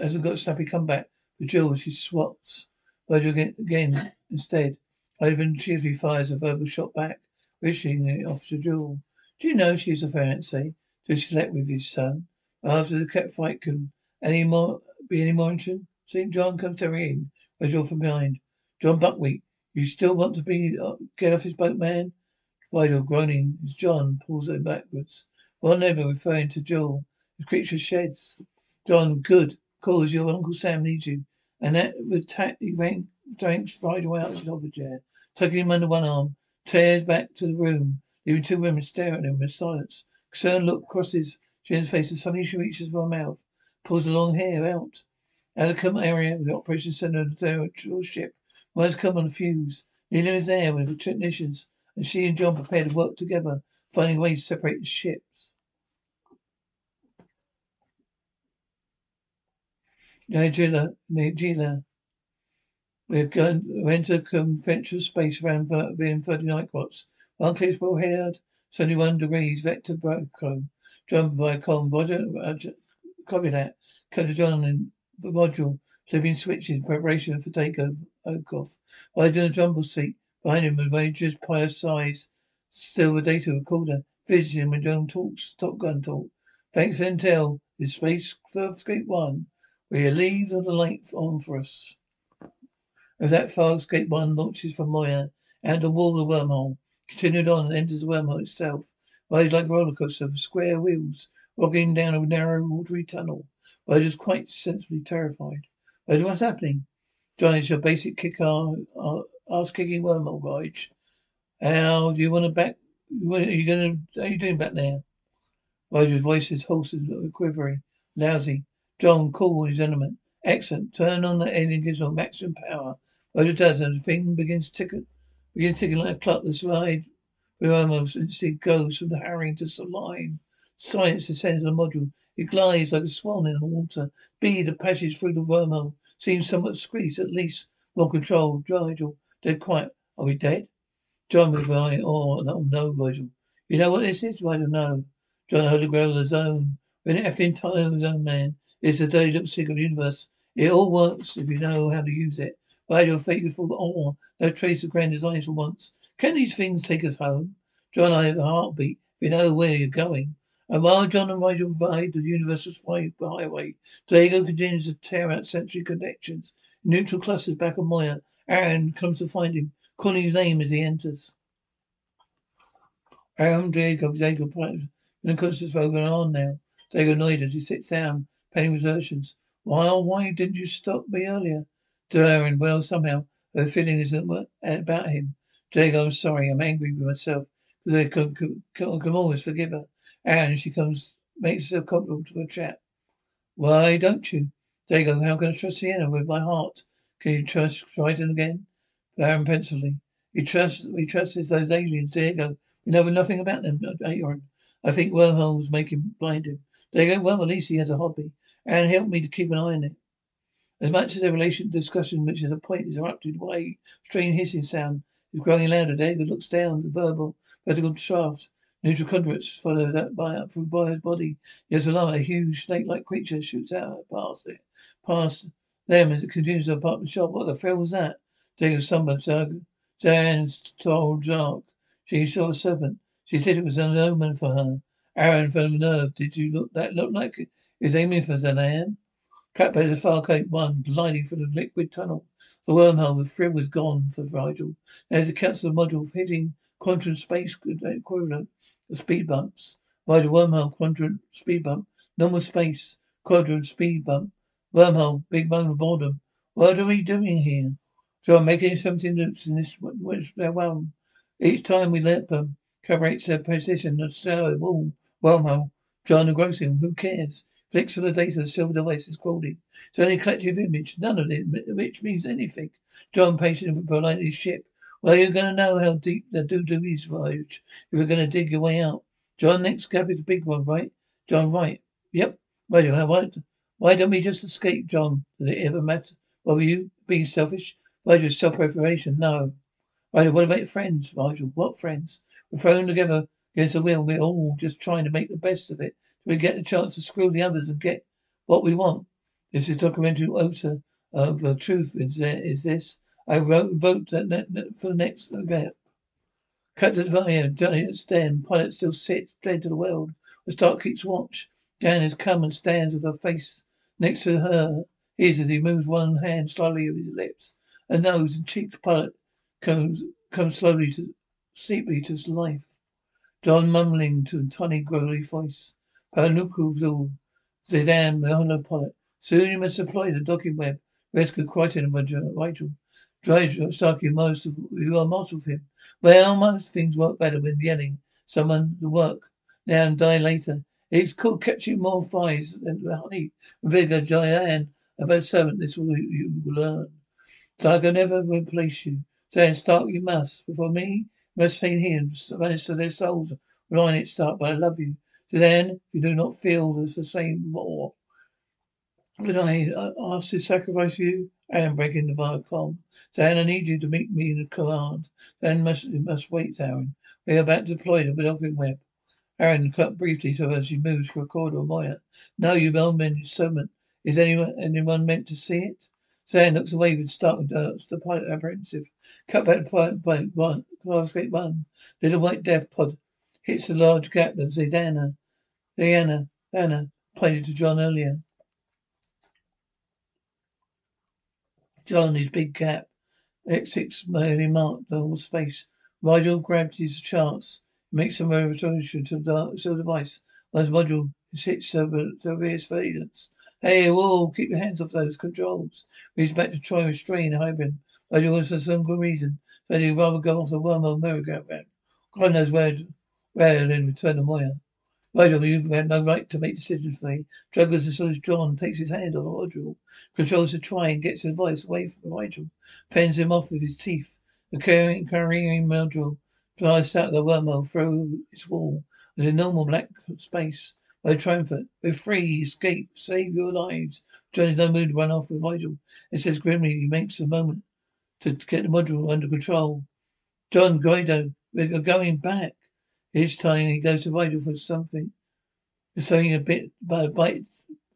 hasn't got a snappy comeback. But Jool, she swats. Virgil again, again instead. Ivan cheerfully fires a verbal shot back, wishing it off to Jool. Do you know she's a fiancée? Does she slept with his son? After the cat fight can any more be any more interesting? St. John comes to in. Virgil from behind. John Buckwheat, you still want to be uh, get off his boat, man? Vidal groaning as John pulls him backwards. Well, never referring to Jool. The creature sheds. John, good. Cause your Uncle Sam needs you. And that with tact he rank, ranks Vidal out of his office chair, him under one arm, tears back to the room, leaving two women staring at him in silence. Concerned look crosses Jen's face and suddenly she reaches for her mouth, pulls the long hair out. The area, the operation center of the ship Words come on the fuse. Neela is there with the technicians, and she and John prepare to work together, finding ways to separate the ships. Nigeria, Nigeria. We're going to enter conventional space around within 39 knots. One clear haired, 71 degrees, vector Brocco. by Viacom, Roger, Roger, copy that. To John in the module. Flipping switches, in preparation for takeoff. Off. Why do the jumble seat? Behind him, a Ranger's pious size. Still the data recorder. Vision with John talks, Top Gun talk. Thanks Intel. This space Escape One. We leave the light on for us. With that Farscape One launches from Moya and the wall of the wormhole. Continued on and enters the wormhole itself. Rides like a roller coaster with square wheels, rocking down a narrow, watery tunnel. Ride is quite sensibly terrified. But what's happening? John, it's your basic kick uh, uh, ass kicking wormhole, Ride. How do you want to back? What are you gonna? How are you doing back there? Roger's voice is hoarse and quivering, lousy. John, cool his element. Excellent. Turn on the engine gives on maximum power. Roger does, and the thing begins ticking, begins ticking like a clock. The slide we almost instantly goes from the harrowing to sublime. Science descends on the module. It glides like a swan in the water. B, the passage through the wormhole, seems somewhat discreet, at least well controlled. Rygel, dead quiet. Are we dead? John with eye, oh, no, no, Rygel. You know what this is? Rygel, no. John, Holy Grail of the Zone. We're in time zone, man. It's a dirty little secret of the universe. It all works if you know how to use it. Rygel, faithful awe. No trace of grand designs for once. Can these things take us home? John, I have a heartbeat. We know where you're going. And while John and Rygel ride the universal highway, D'Argo continues to tear out sensory connections. Neutral clusters back on Moya. Aeryn comes to find him, calling his name as he enters. Aeryn, D'Argo, D'Argo, and conscious over and on now. D'Argo annoyed as he sits down, penning exertions. Why, oh, why didn't you stop me earlier? To Aeryn, well, somehow, her feeling isn't about him. D'Argo, I'm sorry. I'm angry with myself because I can, can, can, always forgive her. And she comes, makes herself comfortable to a chat. Why don't you? D'Argo, how can I trust Sienna with my heart? Can you trust Triton again? Baron pensively. We trust, we trust those aliens, D'Argo. We know nothing about them, Aeryn. I think wormholes make him blind him. D'Argo, well, at least he has a hobby. And help me to keep an eye on it. As much as their relation discussion which is a point is erupted by a strange hissing sound is growing louder. D'Argo looks down the verbal vertical shaft. Neutral conduits follow that by up through Boyer's body. Yet alone, a huge snake-like creature shoots out past it, past them as it continues to apart the shop. What the hell was that? D'Argo summoned Jan told Jacques. She saw a serpent. She said it was an omen for her. Aeryn from the nerve. Did you look that look like? Is aiming for Zanan? Cat by the Farscape One, gliding through the liquid tunnel. The wormhole with thrill was gone for Rygel. There's a capsule module hitting quantum space equivalent of speed bumps. Rygel wormhole, quadrant speed bump. Normal space, quadrant speed bump. Wormhole, big moment of boredom. What are we doing here? So I'm making something that's in this which they're well. Each time we let them calibrates their position, the cell wall, wormhole. John engrossing, who cares? Flicks the data, the silver device is crawling. It's only a collective image, none of it which means anything. John patiently politely his ship. Well, you're going to know how deep the doo-doo is, Voyage. You're going to dig your way out. John, next cap is a big one, right? John, right. Yep. Right, why, why don't we just escape, John? Does it ever matter? Bother you? Being selfish? Rygel, self-preservation? No. Rygel, what about friends, Rygel? What friends? We're thrown together against the will. We're all just trying to make the best of it we get the chance to screw the others and get what we want. This is documentary author of the truth is there is this. I wrote vote that, that, for the next event. Captain Valiant, Johnny at stem, pilot still sits, dead to the world. The star keeps watch. Jan has come and stands with her face next to her. His as he moves one hand slowly over his lips. A nose and cheek. pilot comes comes slowly to sleepily to life. John mumbling to a tiny growly voice. Panuku Zidane Monopollet. Soon you must deploy the docking web. Rescue Crichton and Rygel. Drive Saki most of you are most of him. Well, most things work better when yelling someone to work now and die later. It's called catching more flies than honey. Vigor Giant about servant, this will you will learn. Tiger never replace you. Saying Stark you must. Before me, you must stay here and manage to their souls. Relying it Stark, but I love you. So then, if you do not feel the same more, would I ask to sacrifice you? I am breaking the Viacom. Then I need you to meet me in the command. Then must you must wait, Aeryn. We are about to deploy the Bilkin web. Aeryn cut briefly to as she moves for a corridor Moya. No, you men servant. Is anyone anyone meant to see it? Zhaan looks away with startled doubts. The pilot apprehensive. Cut back to pilot point one. Classgate one. Little white death pod hits the large gap of Zidana. Diana. Anna pointed to John earlier. John, his big cap. X6 merely marked the whole space. Rygel grabbed his charts. Makes some revolution to the device. Once module is hit severe surveillance. Hey, whoa, keep your hands off those controls. He's back to try and restrain. But it was for some good reason. So he'd rather go off the wormhole merry-go-round. God knows where, where then return to Moya. Rygel, you've had no right to make decisions for me. Struggles as soon as John takes his hand off Rygel. Controls the try and gets advice away from Rygel. Fends him off with his teeth. The carrying, carrying module flies out the wormhole through its wall. There's a normal black space. By triumphant. We're free. Escape. Save your lives. Johnny's no mood to run off with Rygel. It says grimly he makes a moment to get the module under control. John Guido, we're going back. Each time he goes to Rygel for something. For something a bit but a bite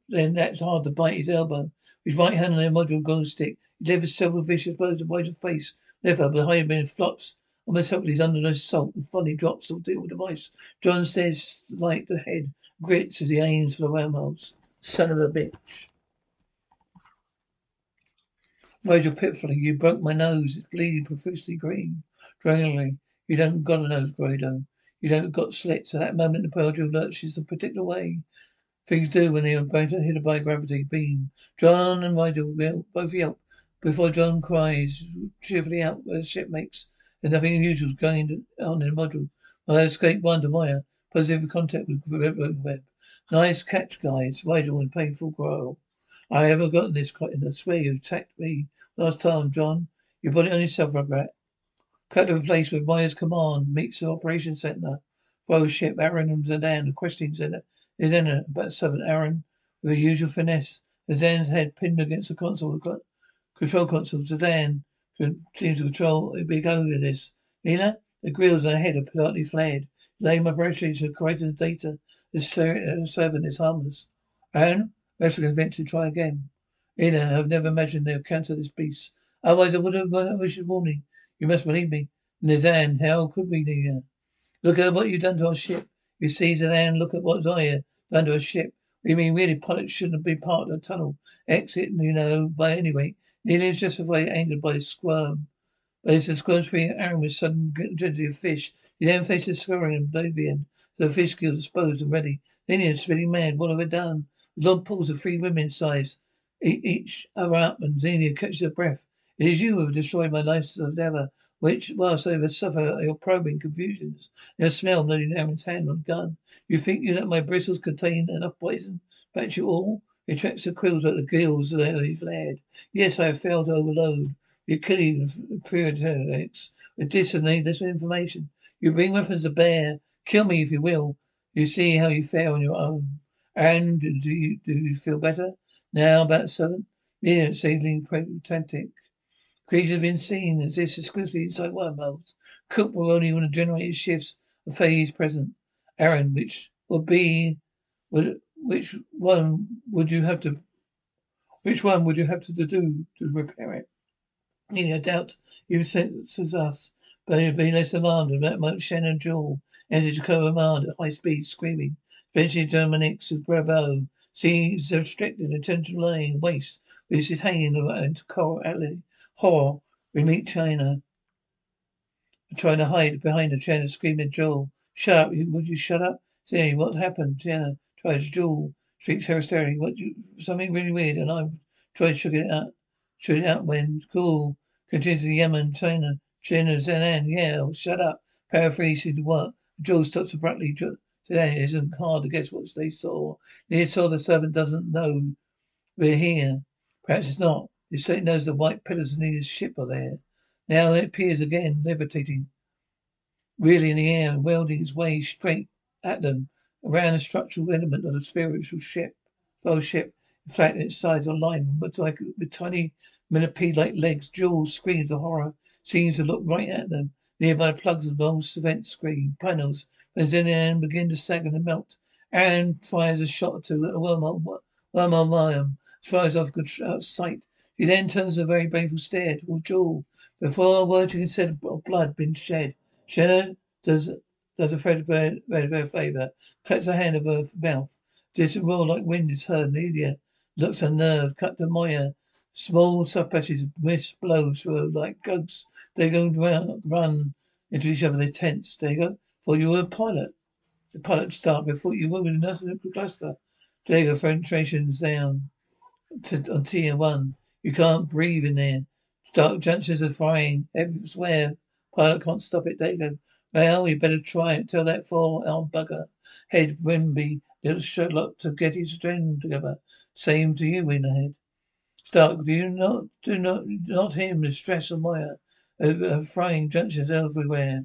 then that's hard to bite his elbow. His right hand on the module glow stick, he delivers several vicious blows to Rygel's face. Never behind him flops almost helpless under assault and finally drops the deal device. John stares like the head grits as he aims for the wormholes. Son of a bitch. Rygel pitifully, you broke my nose. It's bleeding profusely green. Drangly, you don't got a nose, Grado. You don't got slits. At that moment, the module lurches a particular way. Things do when they are hit by a gravity beam. John and Rygel both yelp before John cries cheerfully out where the ship makes. and nothing unusual going on in the module. I escaped one to Moya. Positive contact with the web. Nice catch, guys. Rygel in painful growl. I haven't gotten this and I swear you attacked me. Last time, John. You put it on yourself, Rugrat. Cut to a place with Moya's command meets the operation center. Follow ship, Aeryn and Zidane, center. Zidane, about seven, Aeryn, with the usual finesse. Zidane's head pinned against the console, control console. Zidane seems to control a big over this. Nina, the grills on her head are partly flared. My pressure to correct the data. This uh, servant is harmless. And Wrestler eventually try again. Ina, I've never imagined they would counter this beast. Otherwise I would have issued warning. You must believe me. Nizan, how could we, Nina? Uh, look at what you've done to our ship. You see, Zhaan, look at what Zaya done to our ship. We mean really pilots shouldn't be part of the tunnel. Exit, you know, by any rate. Nina is justified angered by the squirm. But it's a squirm's free Aeryn with sudden gently of fish. He then faces scurrying oblivion. The fish skills disposed and ready. Nina spinning mad. What have I done? The long pulls of three women size each other up and Xenia catches her breath. It is you who have destroyed my life endeavor, which, whilst I have suffered your probing confusions, your smell noting Aeryn's hand on gun. You think you that my bristles contain enough poison? Perhaps you all? He tracks the quills at the gills that he flared. Yes, I have failed to overload. You're killing periodics with disseminate needless information. You bring weapons to bear. Kill me if you will. You see how you fare on your own. And do you, do you feel better? Now about seven? Near sailing pragmatic. Creatures have been seen as this exclusively inside wormholes. Cook will only want to generate shifts of phase present. Aeryn, which would be would which one would you have to which one would you have to do to repair it? Nearly I doubt you senses us, but you'd be less alarmed about much Shannon Jool entered command at high speed, screaming. Eventually Dominic Bravo sees the restricted attention laying waste which is hanging around into coral alley. Horror. We meet Chiana. Trying to hide behind her, Chiana screaming at Jool. Shut up, would you shut up? Say, what happened? Chiana tries Jool. Shrieks hysterically. What you something really weird and I've tried to shoot it out shoot it out when cool. Continues to Yemen, Chiana. Chiana Zenan, yeah, shut up. Paraphrasing what? Jool stops abruptly. Today it isn't hard to guess what they saw. Near saw the servant doesn't know we're here. Perhaps it's not. The state knows the white pillars of Nina's ship are there. Now it appears again, levitating, really in the air, and welding its way straight at them, around the structural element of the spiritual ship. Bow ship, in fact, its sides are lined with, like, with tiny millipede-like legs. Jules screams of horror, seems to look right at them. Nearby plugs of long vent screen panels as in end begin to sag and melt. Aeryn fires a shot or two at the wormhole, wormhole Lion. Flies off good out of sight. He then turns a very painful stare toward Jool. Before a word to consider of blood been shed. Shannon does does a Fred Red a favour. Cuts the hand of her mouth. Distant roar like wind is heard. Lydia looks unnerved. Cut to Moya. Small soft of mist blows through like ghosts. They go run, run into each other. They tense. They go. Thought you were a pilot. The pilot start. I thought you were with another cluster. D'Argo, penetration's down to, on tier one. You can't breathe in there. Dark junctions are frying everywhere. Pilot can't stop it. D'Argo. Well, we better try it. Tell that four-armed bugger. Head Wimby. Little Sherlock to get his string together. Same to you in. Stark, do you not do not not him the stress of of frying junctions everywhere.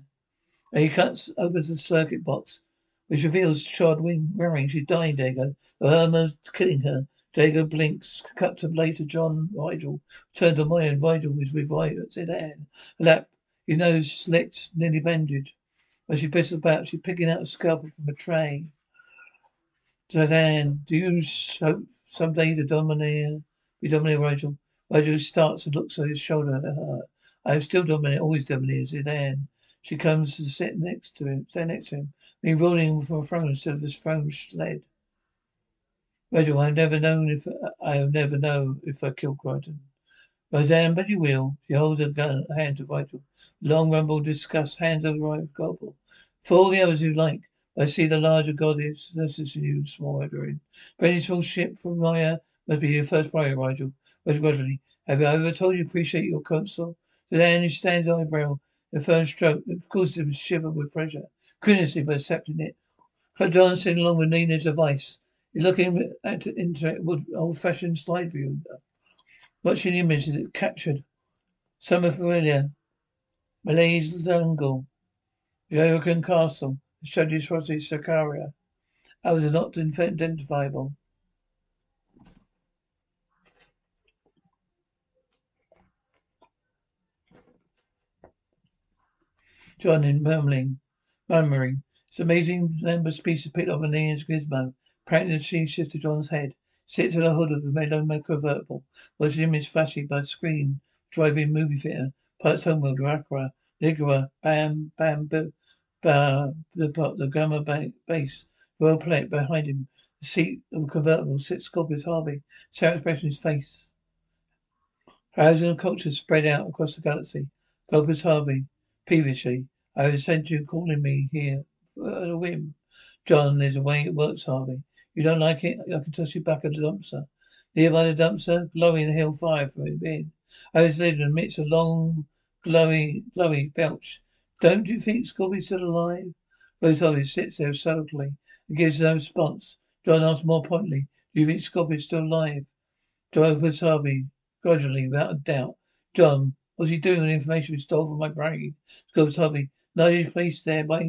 And he cuts open the circuit box which reveals Chod Wing Waring. She's dying, D'Argo. Irma's killing her. D'Argo blinks. Cut to later John Vigil. turned to Moya and Vigil is with Sedan. Lap. His nose slit, nearly bandaged. As she pisses about, she's picking out a scalpel from a tray. Said Anne, do you hope someday to dominate, be dominated, Rygel? Rygel starts and looks at his shoulder at her. I am still dominating, always dominating Anne. She comes to sit next to him, stand next to him. Me rolling from a throne instead of his throne sled. Reginald, I've never known if I'll never know if I killed Crichton. Roseanne, but you will. She holds a gun, hand to Vital. Long rumble, discuss, hands over right, gobble. For all the others who like, I see the larger goddess necessary, you small Edwin. Brenny's small ship from Maya must be your first priority, Rygel. Rygel gradually. Have I ever told you appreciate your counsel? Then he stands eyebrow. The first stroke that causes him to shiver with pleasure crinously by accepting it. Her dancing along with Nina's device. Looking at into it with old fashioned slide view. Watching the images it captured. Some familiar. Malay's jungle. American castle. Rossi Sakaria. Others are not identifiable. John in murmuring murmuring. It's amazing the number of species picked up on Ian's gizmo. The chief shifts John's head. Sits at the hood of the Meloma convertible. Watches the image flashing by the screen. Driving movie theater. Pilot's homeworld, Rakra, Ligura, Bam, Bam, Ba, ba the, the Gamma ba- base. Royal plate behind him. The seat of a convertible sits Scorpius Harvey. Sad expression his face. Housing and culture spread out across the galaxy. Scorpius Harvey, peevishly. I have sent you calling me here for a whim. John, is away way it works, Harvey. You don't like it? I can toss you back at the dumpster. Nearby the dumpster, glowing hill fire from within. I was and amidst a long, glowy, glowy belch. Don't you think Scorpy's still alive? Rose Harvey sits there sulkily and gives no response. John asks more pointedly, Do you think Scorpy's still alive? John opens Harvey gradually, without a doubt. John, what's he doing with the information we stole from my brain? Scorpy's Harvey, Knowledge placed there by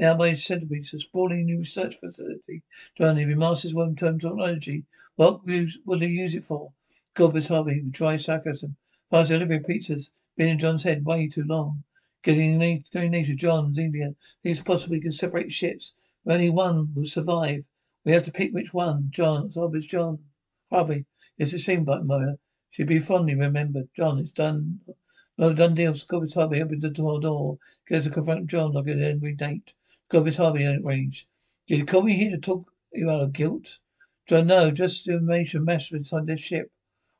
now by centipedes, a sprawling new research facility. John, if he masters one term technology, what will they use it for? Goblet Harvey dry sarcasm. Fast delivery pizzas been in John's head way too long. Getting going near to John's India. It's possible we can separate ships. Only one will survive. We have to pick which one. John, obvious John. Harvey. It's a shame, but Moya. She'd be fondly remembered. John, it's done. Not a done deal. Scorpy Harvey opens the door, door. Goes to confront John like an angry date. Scorpy Harvey outraged. Did you call me here to talk you out of guilt? John, no, just to the information master inside this ship.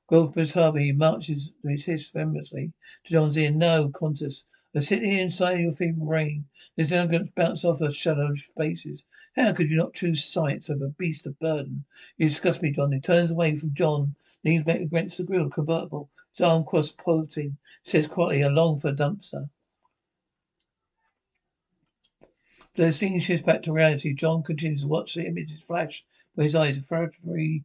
Scorpy Harvey marches his hiss famously to John's ear. No, Qantas. I sit here inside your feeble brain. Going to bounce off the shallow faces. How could you not choose sights of a beast of burden? You disgust me, John. He turns away from John, leans back against the grill convertible, his arm crossed, pointing. Says quietly, "I long for a dumpster." The scene shifts back to reality. John continues to watch the images flash before his eyes. A free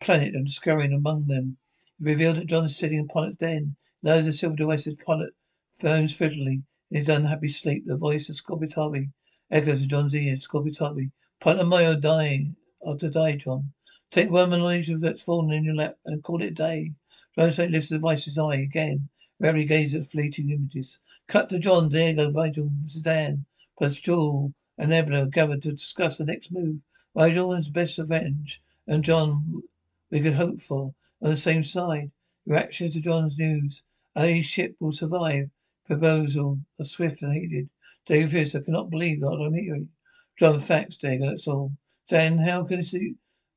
planet and scurrying among them. It revealed that John is sitting in pilot's den. Knows the silver device's pilot phones fiddly in his unhappy sleep. The voice of Harvey echoes in John's. Scorpy Harvey. Pilot Mayo dying. Or to die, John. Take one knowledge that's fallen in your lap and call it day. John lifts the device's eye again. Very gaze at fleeting images. Cut to John, Diego, Vigil, Sedan, plus Jool and Nebula gathered to discuss the next move. Vigil has best revenge, and John we could hope for on the same side. Reaction to John's news. Only ship will survive. Proposal of swift and hated. David I cannot believe that I'm hearing. John, facts, D'Argo, that's all. Then how can this,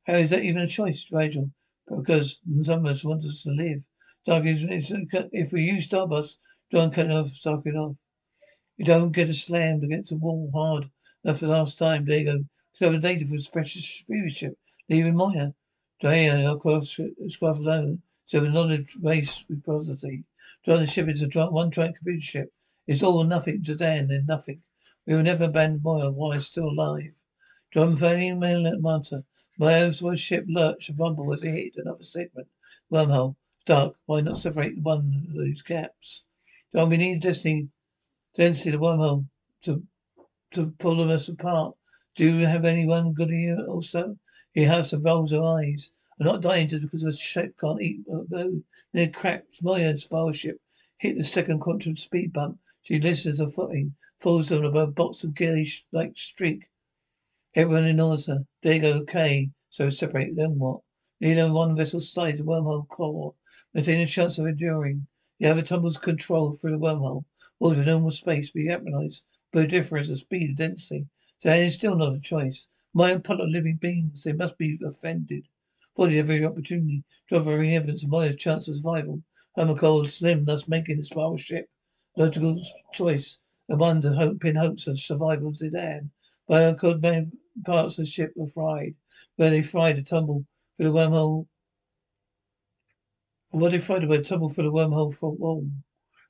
how is that even a choice, Rygel? Because some of us want us to live. Doug, if we use Starburst, John off, start it off. You don't get a slammed against the wall hard enough the last time. D'Argo, could have data for a special ship leaving Moya. Our squad alone. So the knowledge race with prosody. John, the ship is a one giant computer ship. It's all or nothing to Dan and nothing. We will never abandon Moya while it's still alive. John Fanning Mainland Marta. Moya's ship lurched and rumbled as it hit another segment. Wormhole. Dark. Why not separate one of those gaps? John, we need destiny density the wormhole to to pull us apart. Do you have anyone good here also? He has some rolls of eyes. I'm not dying just because the ship can't eat though. Then it cracked my spy ship. Hit the second quantum speed bump. She listens a footing. Falls on a box of gillish like streak. Everyone ignores her. There you go, okay. So separate them what? Neither one vessel slides the wormhole core. Maintain a chance of enduring. The other tumbles control through the wormhole. Water normal space be recognized, but the difference of speed and density. So it is still not a choice. My part of living beings, they must be offended. Afforded every opportunity to offer every evidence of my chance of survival. cold, Slim thus making the spiral ship. Logical choice. The one to hope in hopes of survival Zidane. By could many parts of the ship were fried. Where they fried a tumble for the wormhole. What they fried a tumble for the wormhole for wall.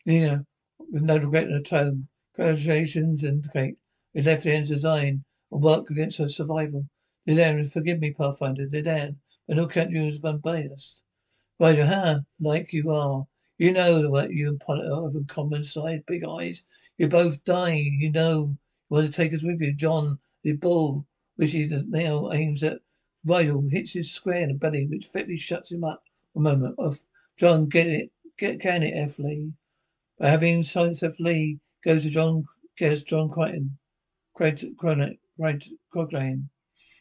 Nina, with no regret in her tone. Congratulations indicate his left hand's design will work against her survival. Nidan, forgive me, Pathfinder. Nidan, but no count you as unbiased. Right, huh? Like you are. You know what you and Pollitt have in common side, big eyes. You're both dying. You know you want to take us with you. John, the bull, which he now aims at Vital, hits his square in the belly, which fitly shuts him up a moment. Off. John, get it. Get, can it, F. Lee? By having silenced F. Lee, goes to John, goes John Crichton. Cochrane.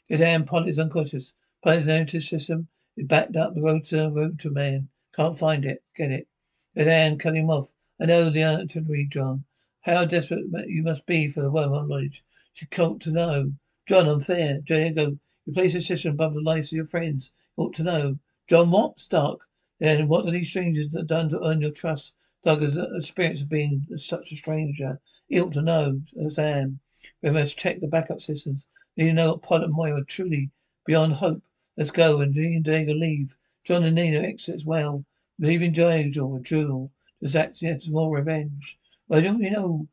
Your Pollitt is unconscious. Pollitt's notice system is backed up the road to road to man. Can't find it. Get it. Dan, cut him off. I know the answer John. How desperate you must be for the worm knowledge. You ought to know. John, unfair. D'Argo, you place your system above the lives of your friends. You ought to know. John, what? Stark. Then what have these strangers done to earn your trust? Doug has uh, experience of being such a stranger. He ought to know, as Sam. We must check the backup systems. To know what Pollitt Moya truly beyond hope. Let's go and D'Argo leave. John and Nina exit as well. Leaving Joel and Jewel to act yet more revenge. Why don't you know?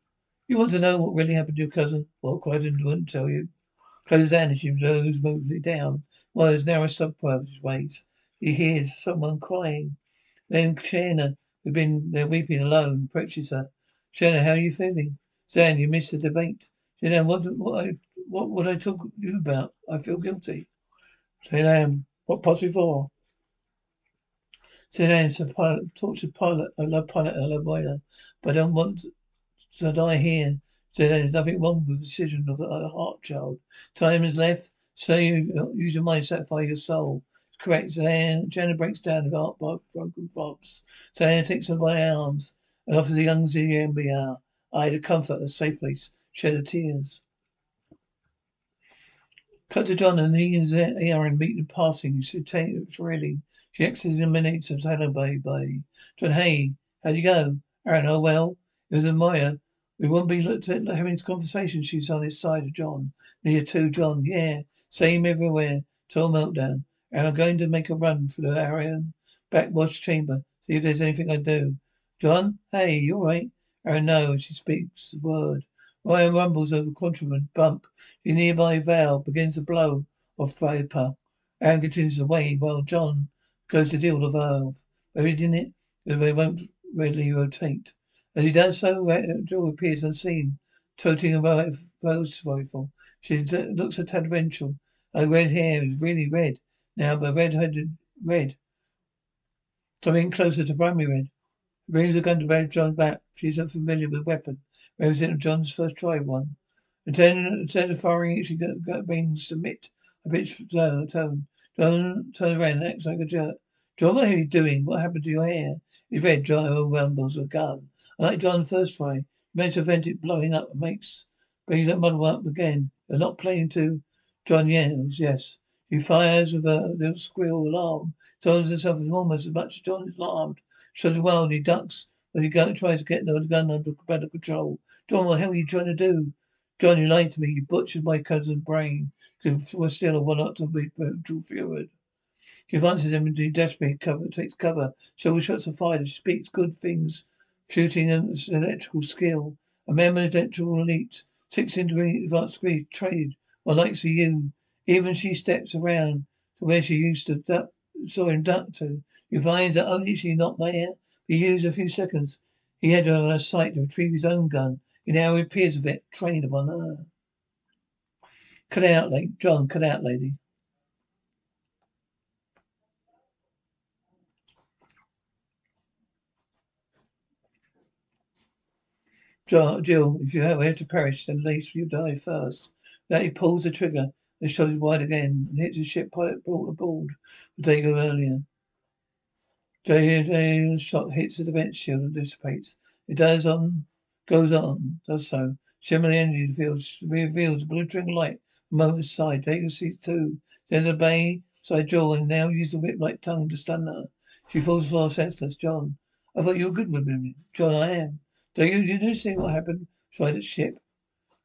You want to know what really happened to your cousin? Well, quite wouldn't tell you. Closes down and she goes smoothly down. While his narrow subways, he hears someone crying. Then Chiana, who'd been uh, there weeping alone, approaches her. Chiana, how are you feeling? Zhaan, you missed the debate. Chiana, what, what, I, what would I talk to you about? I feel guilty. Chiana, what possibly for? Sedan, a pilot, tortured pilot. I love pilot, I love boiler, but I don't want to die here. Sedan, there's nothing wrong with the decision of a heart child. Time is left, so you uh, use your mind, satisfy your soul. Correct, Sedan. Jenna breaks down the heart by broken fobs. Sedan takes her by arms and offers a young ZMBR. I to comfort a safe place, shed her tears. Cut to John and he and Aeryn meet in passing. You should take it really. She exits in minutes of Santa Bay Bay. John, hey, how'd you go? Aeryn, oh well. It was a Moya. We wouldn't be looked at having conversation. She's on his side of John. Near two, John. Yeah. Same everywhere. Total meltdown. And I'm going to make a run for the Aeryn backwash chamber. See if there's anything I do. John? Hey, you alright? Aeryn, oh, no. She speaks the word. Ryan rumbles over contraband bump. The nearby valve begins to blow off vapor. Aeryn continues away while John goes to deal with the valve. Reading it, they won't readily rotate. As he does so, uh, Jool appears unseen, toting a rose rifle. She looks at Tad Venture. Her red hair is really red now, but red-headed red. Something closer to primary red. Brings the gun to Red John's back. She's unfamiliar with weapon. Representative John's first try one. Instead of firing, it, she got, got being submit a pitch tone. John turns around and acts like a jerk. John, what are you doing? What happened to your hair? His red, John rumbles a gun. I like John's first try. He managed to prevent it blowing up makes bring that muddle up again. You're not playing to John yells, yes. He fires with a little squeal alarm. Tells himself almost as much as John is alarmed. Shudders he ducks but he go, tries to get the gun under, under control. John, what the hell are you trying to do? John, you lied to me. You butchered my cousin's brain. Could still one up to be brutal fury. He advances him into desperate cover, takes cover. Several shots are fired. She speaks good things. Shooting and electrical skill. A of electrical elite. Six into advanced degree trade. One likes of you. Even she steps around to where she used to duck, saw him duck to. You find that only she's not there. He used a few seconds. He had her on her sight to retrieve his own gun. He now appears with it trained upon her. Cut out, like John. Cut out, lady. Jill, if you have to perish, then at least you die first. Now he pulls the trigger. The shot is wide again and hits the ship pilot brought aboard a day earlier. Jay's shot hits the defense shield and dissipates. It does on, goes on, does so. Shimmering energy reveals a glittering light from motor's side. D'Argo sees too. Then the bay side jaw and now use the whip like tongue to stun her. She falls far senseless. John, I thought you were good with me. John, I am. D'Argo, did you see what happened? Tried at ship.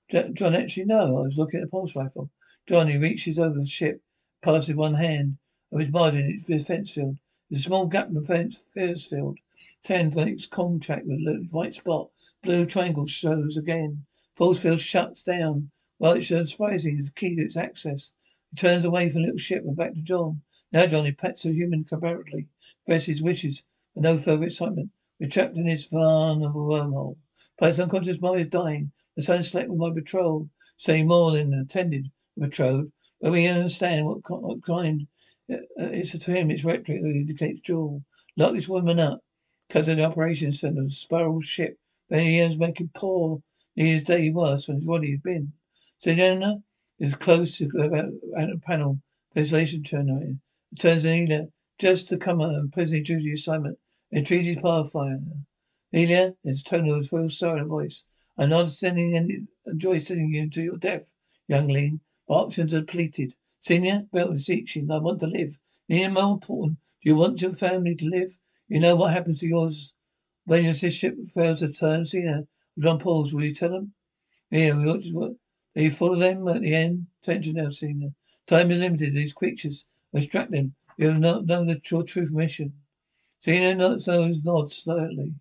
John, actually, no. I was looking at the pulse rifle. John, he reaches over the ship, passes one hand of his margin its defense field. There's a small gap in the fence, force field. Ten Phoenix contract with a white spot. Blue triangle shows again. Force field shuts down. Well, it should surprising is the key to its access. He turns away from the little ship and back to John. Now Johnny pets a human comparatively. Press his wishes, but no further excitement. We're trapped in this van of a wormhole. Pilot's unconscious mind is dying. The son slept with my betrothed, saying more than attended the betrothed. But we understand what, what kind uh, uh it's to him, it's rhetoric that indicates Jool. Lock this woman up. Cut to the operations center, spiral ship. Then he ends making poor as day worse his body had been. Selena is close to the uh, uh, panel ventilation generator. It turns Nelia just to come on and presently due to the assignment. Entreaties pathfinder. There's a tone of full sorrow voice. I'm not sending any enjoy sending you to your death, youngling. Options are depleted. Senior, Belt is itching. I want to live. Nina, more important, do you want your family to live? You know what happens to yours when your ship fails to turn? Senior, John Pauls, will you tell them? Nina, we ought to, what? You follow them at the end? Attention now, Senior. Time is limited. These creatures are extracting. You have not known the true truth mission. Senior nods nods slightly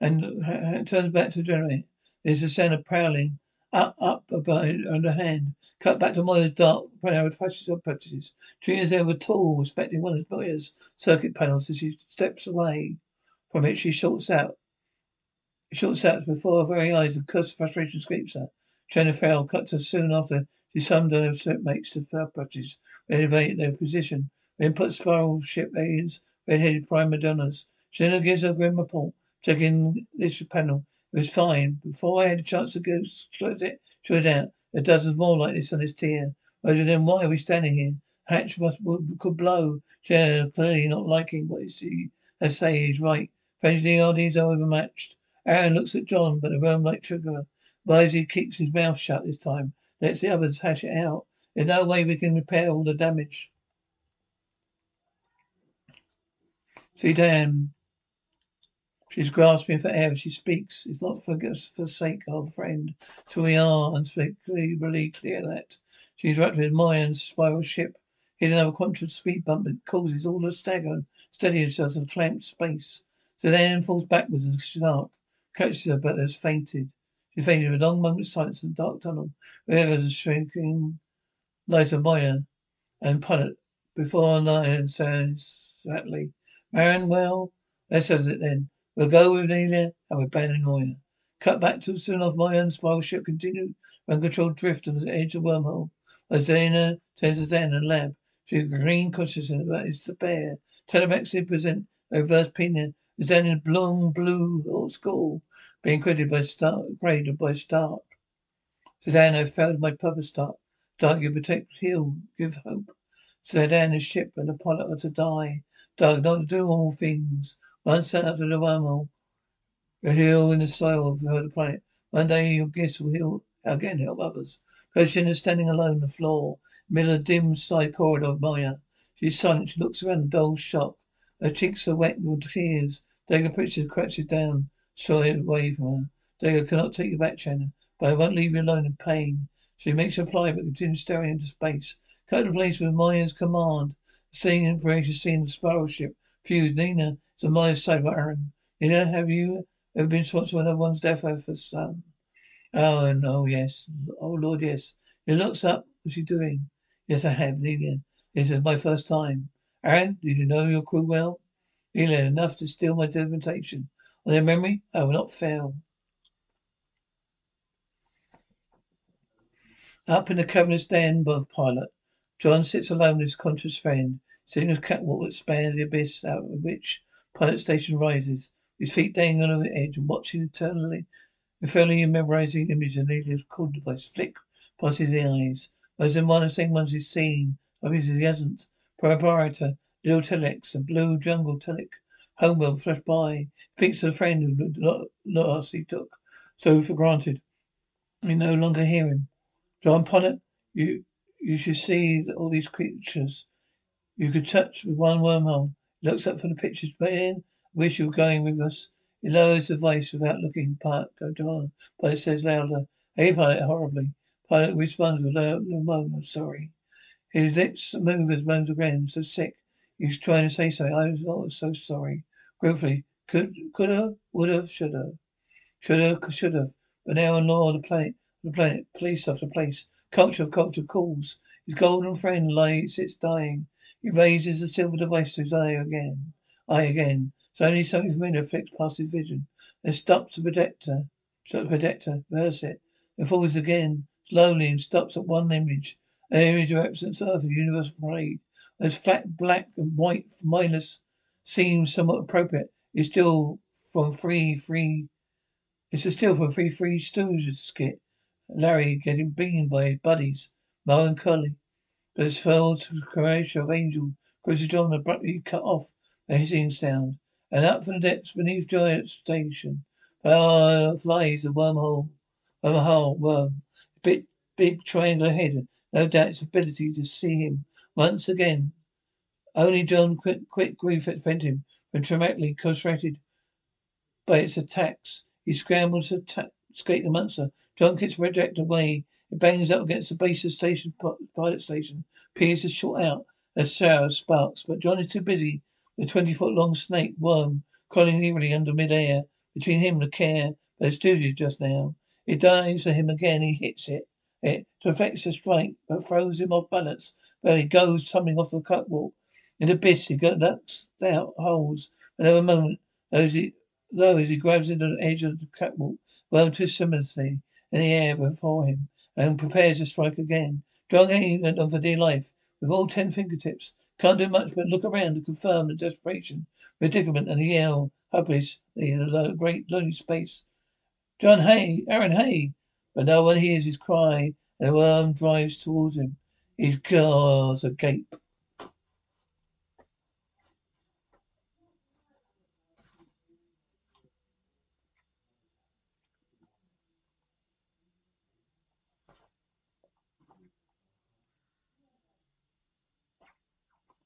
and turns back to generate. There's a sound of prowling up, up, about underhand. Cut back to Moya's dark panel patches of patches. Treating as were tall, respecting one of Moya's circuit panels as she steps away from it, she shorts out. Shorts out before her very eyes, and curse of frustration escapes her. Jenna fell, cut to soon after she summoned her shipmates to patches, elevate their position. Then put spiral ship aliens, red-headed prima donnas. Jenna gives her a grim report, checking this panel. It was fine. Before I had a chance to go shut it, shut it out, a dozen more like this on this tier. Roger, then why are we standing here? Hatch must, could blow. Chair clearly not liking what he has say he's right. French DRDs are overmatched. Aeryn looks at John, but a realm like trigger. he keeps his mouth shut this time. Lets the others hash it out. There's no way we can repair all the damage. See, Dan, She's grasping for air as she speaks. It's not for forsake our friend till we are and unspeakably clear that. She interrupted with Mayan's spiral ship. Hit another conscious speed bump that causes all to stagger, steady themselves in clamped space. So then falls backwards and shark catches her but has fainted. She fainted with a long moment's silence in the dark tunnel. Where there's a shrinking light of Moya and pilot before Lion says sadly. Marin, well, let's have it then. We'll go with Nelia and we're banning Moya. Cut back to soon off my own spiral ship continued uncontrolled drift on the edge of the wormhole. As Dana turns to and lab, she green consciousness about his bear. Telemaxi present reverse. Is then in long blue old school, being credited by Stark, graded by Stark. Sedan, I failed my purpose, Stark. Stark, you protect, heal, give hope. Sedan, the ship and the pilot are to die. Doug, not to do all things. Once out of the wormhole. A hill in the soil of the planet. One day your gifts will heal again help others. Persian is standing alone on the floor, middle of the dim side corridor of Moya. She's silent. She looks around, the dull shock. Her cheeks are wet with tears. D'Argo Pritchard crouches down, shy away from her. D'Argo cannot take you back, Chandler, but I won't leave you alone in pain. She makes a reply, but continues staring into space. Cut to place with Moya's command. The scene information of the spiral ship. Fused. Nina on Moya's side Aeryn. Nina, have you ever been responsible for another one's death of a son? Oh, and oh, yes. Oh, Lord, yes. He looks up. What's she doing? Yes, I have, Nina. This is my first time. Aeryn, do you know your crew well? Nina, enough to steal my demonstration. On their memory, I will not fail. Up in the cavernous den above pilot, John sits alone with his conscious friend, on a catwalk that spans the abyss out of which pilot station rises, his feet dangling on the edge and watching eternally, infernally memorizing images and Elia's cold device flick past his eyes. Those in one of the same ones he's seen, obviously he hasn't. Proprietor, little telex, and blue jungle telic. Homeworld flashed by. Speaks to the friend who lost he took so for granted. We no longer hear him. John Pollitt, you you should see all these creatures you could touch with one wormhole. Looks up from the pictures. Man, wish you were going with us. He lowers the voice without looking. Park, go John. Pilot says louder. Hey, Pilot, horribly. Pilot responds with a moan I'm sorry. His lips move as moans again. So sick. He's trying to say something. I was, so sorry. Gratefully. Could, coulda, woulda, shoulda. Shoulda, shoulda. But now on law the planet the planet, police after place. Culture of culture calls. His golden friend lies, sits dying. He raises the silver device to his eye again. Eye again. Suddenly something familiar flicks past his vision. Then stops the projector. Stops the projector. Reverse it. Then falls again. Slowly and stops at one image. An image of represents Earth, a universal parade. As flat black and white mindless seems somewhat appropriate. It's still from free, free. It's a still from free, free Stooges skit. Larry getting beaten by his buddies. Melancholy. But his fell to Croatia of Angel, Chrissy John abruptly cut off the hissing sound. And up from the depths beneath Giant Station, flies a wormhole, wormhole, worm. Big, big triangular head. No doubt its ability to see him once again. Only John quick, quick grief prevented him from traumatically constricted by its attacks. He scrambled to ta- escape the monster. John kicks the away. It bangs up against the base of the station, pilot station. Pierce is shot out. A shower of sparks, but John is too busy. The twenty foot long snake worm crawling evilly under mid air between him and the care by the studio just now. It dives for him again. He hits it. It deflects the strike, but throws him off balance. But he goes tumbling off the catwalk. In the abyss, he ducks out holes. Another moment, though as he, though as he grabs into the edge of the catwalk, well to symmetry in the air before him and prepares to strike again. John England on for dear life with all ten fingertips. Can't do much but look around to confirm the desperation, predicament, and the yell hopelessly in the great lonely space. John Hay, Aeryn Hay, but no one hears his cry, and the worm drives towards him. His jaws agape.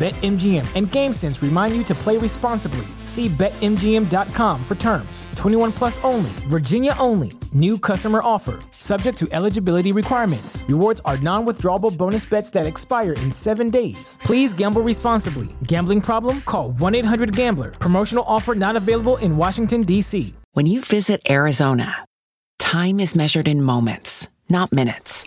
BetMGM and GameSense remind you to play responsibly. See BetMGM.com for terms. 21 plus only, Virginia only. New customer offer. Subject to eligibility requirements. Rewards are non withdrawable bonus bets that expire in seven days. Please gamble responsibly. Gambling problem? Call 1 800 Gambler. Promotional offer not available in Washington, D.C. When you visit Arizona, time is measured in moments, not minutes.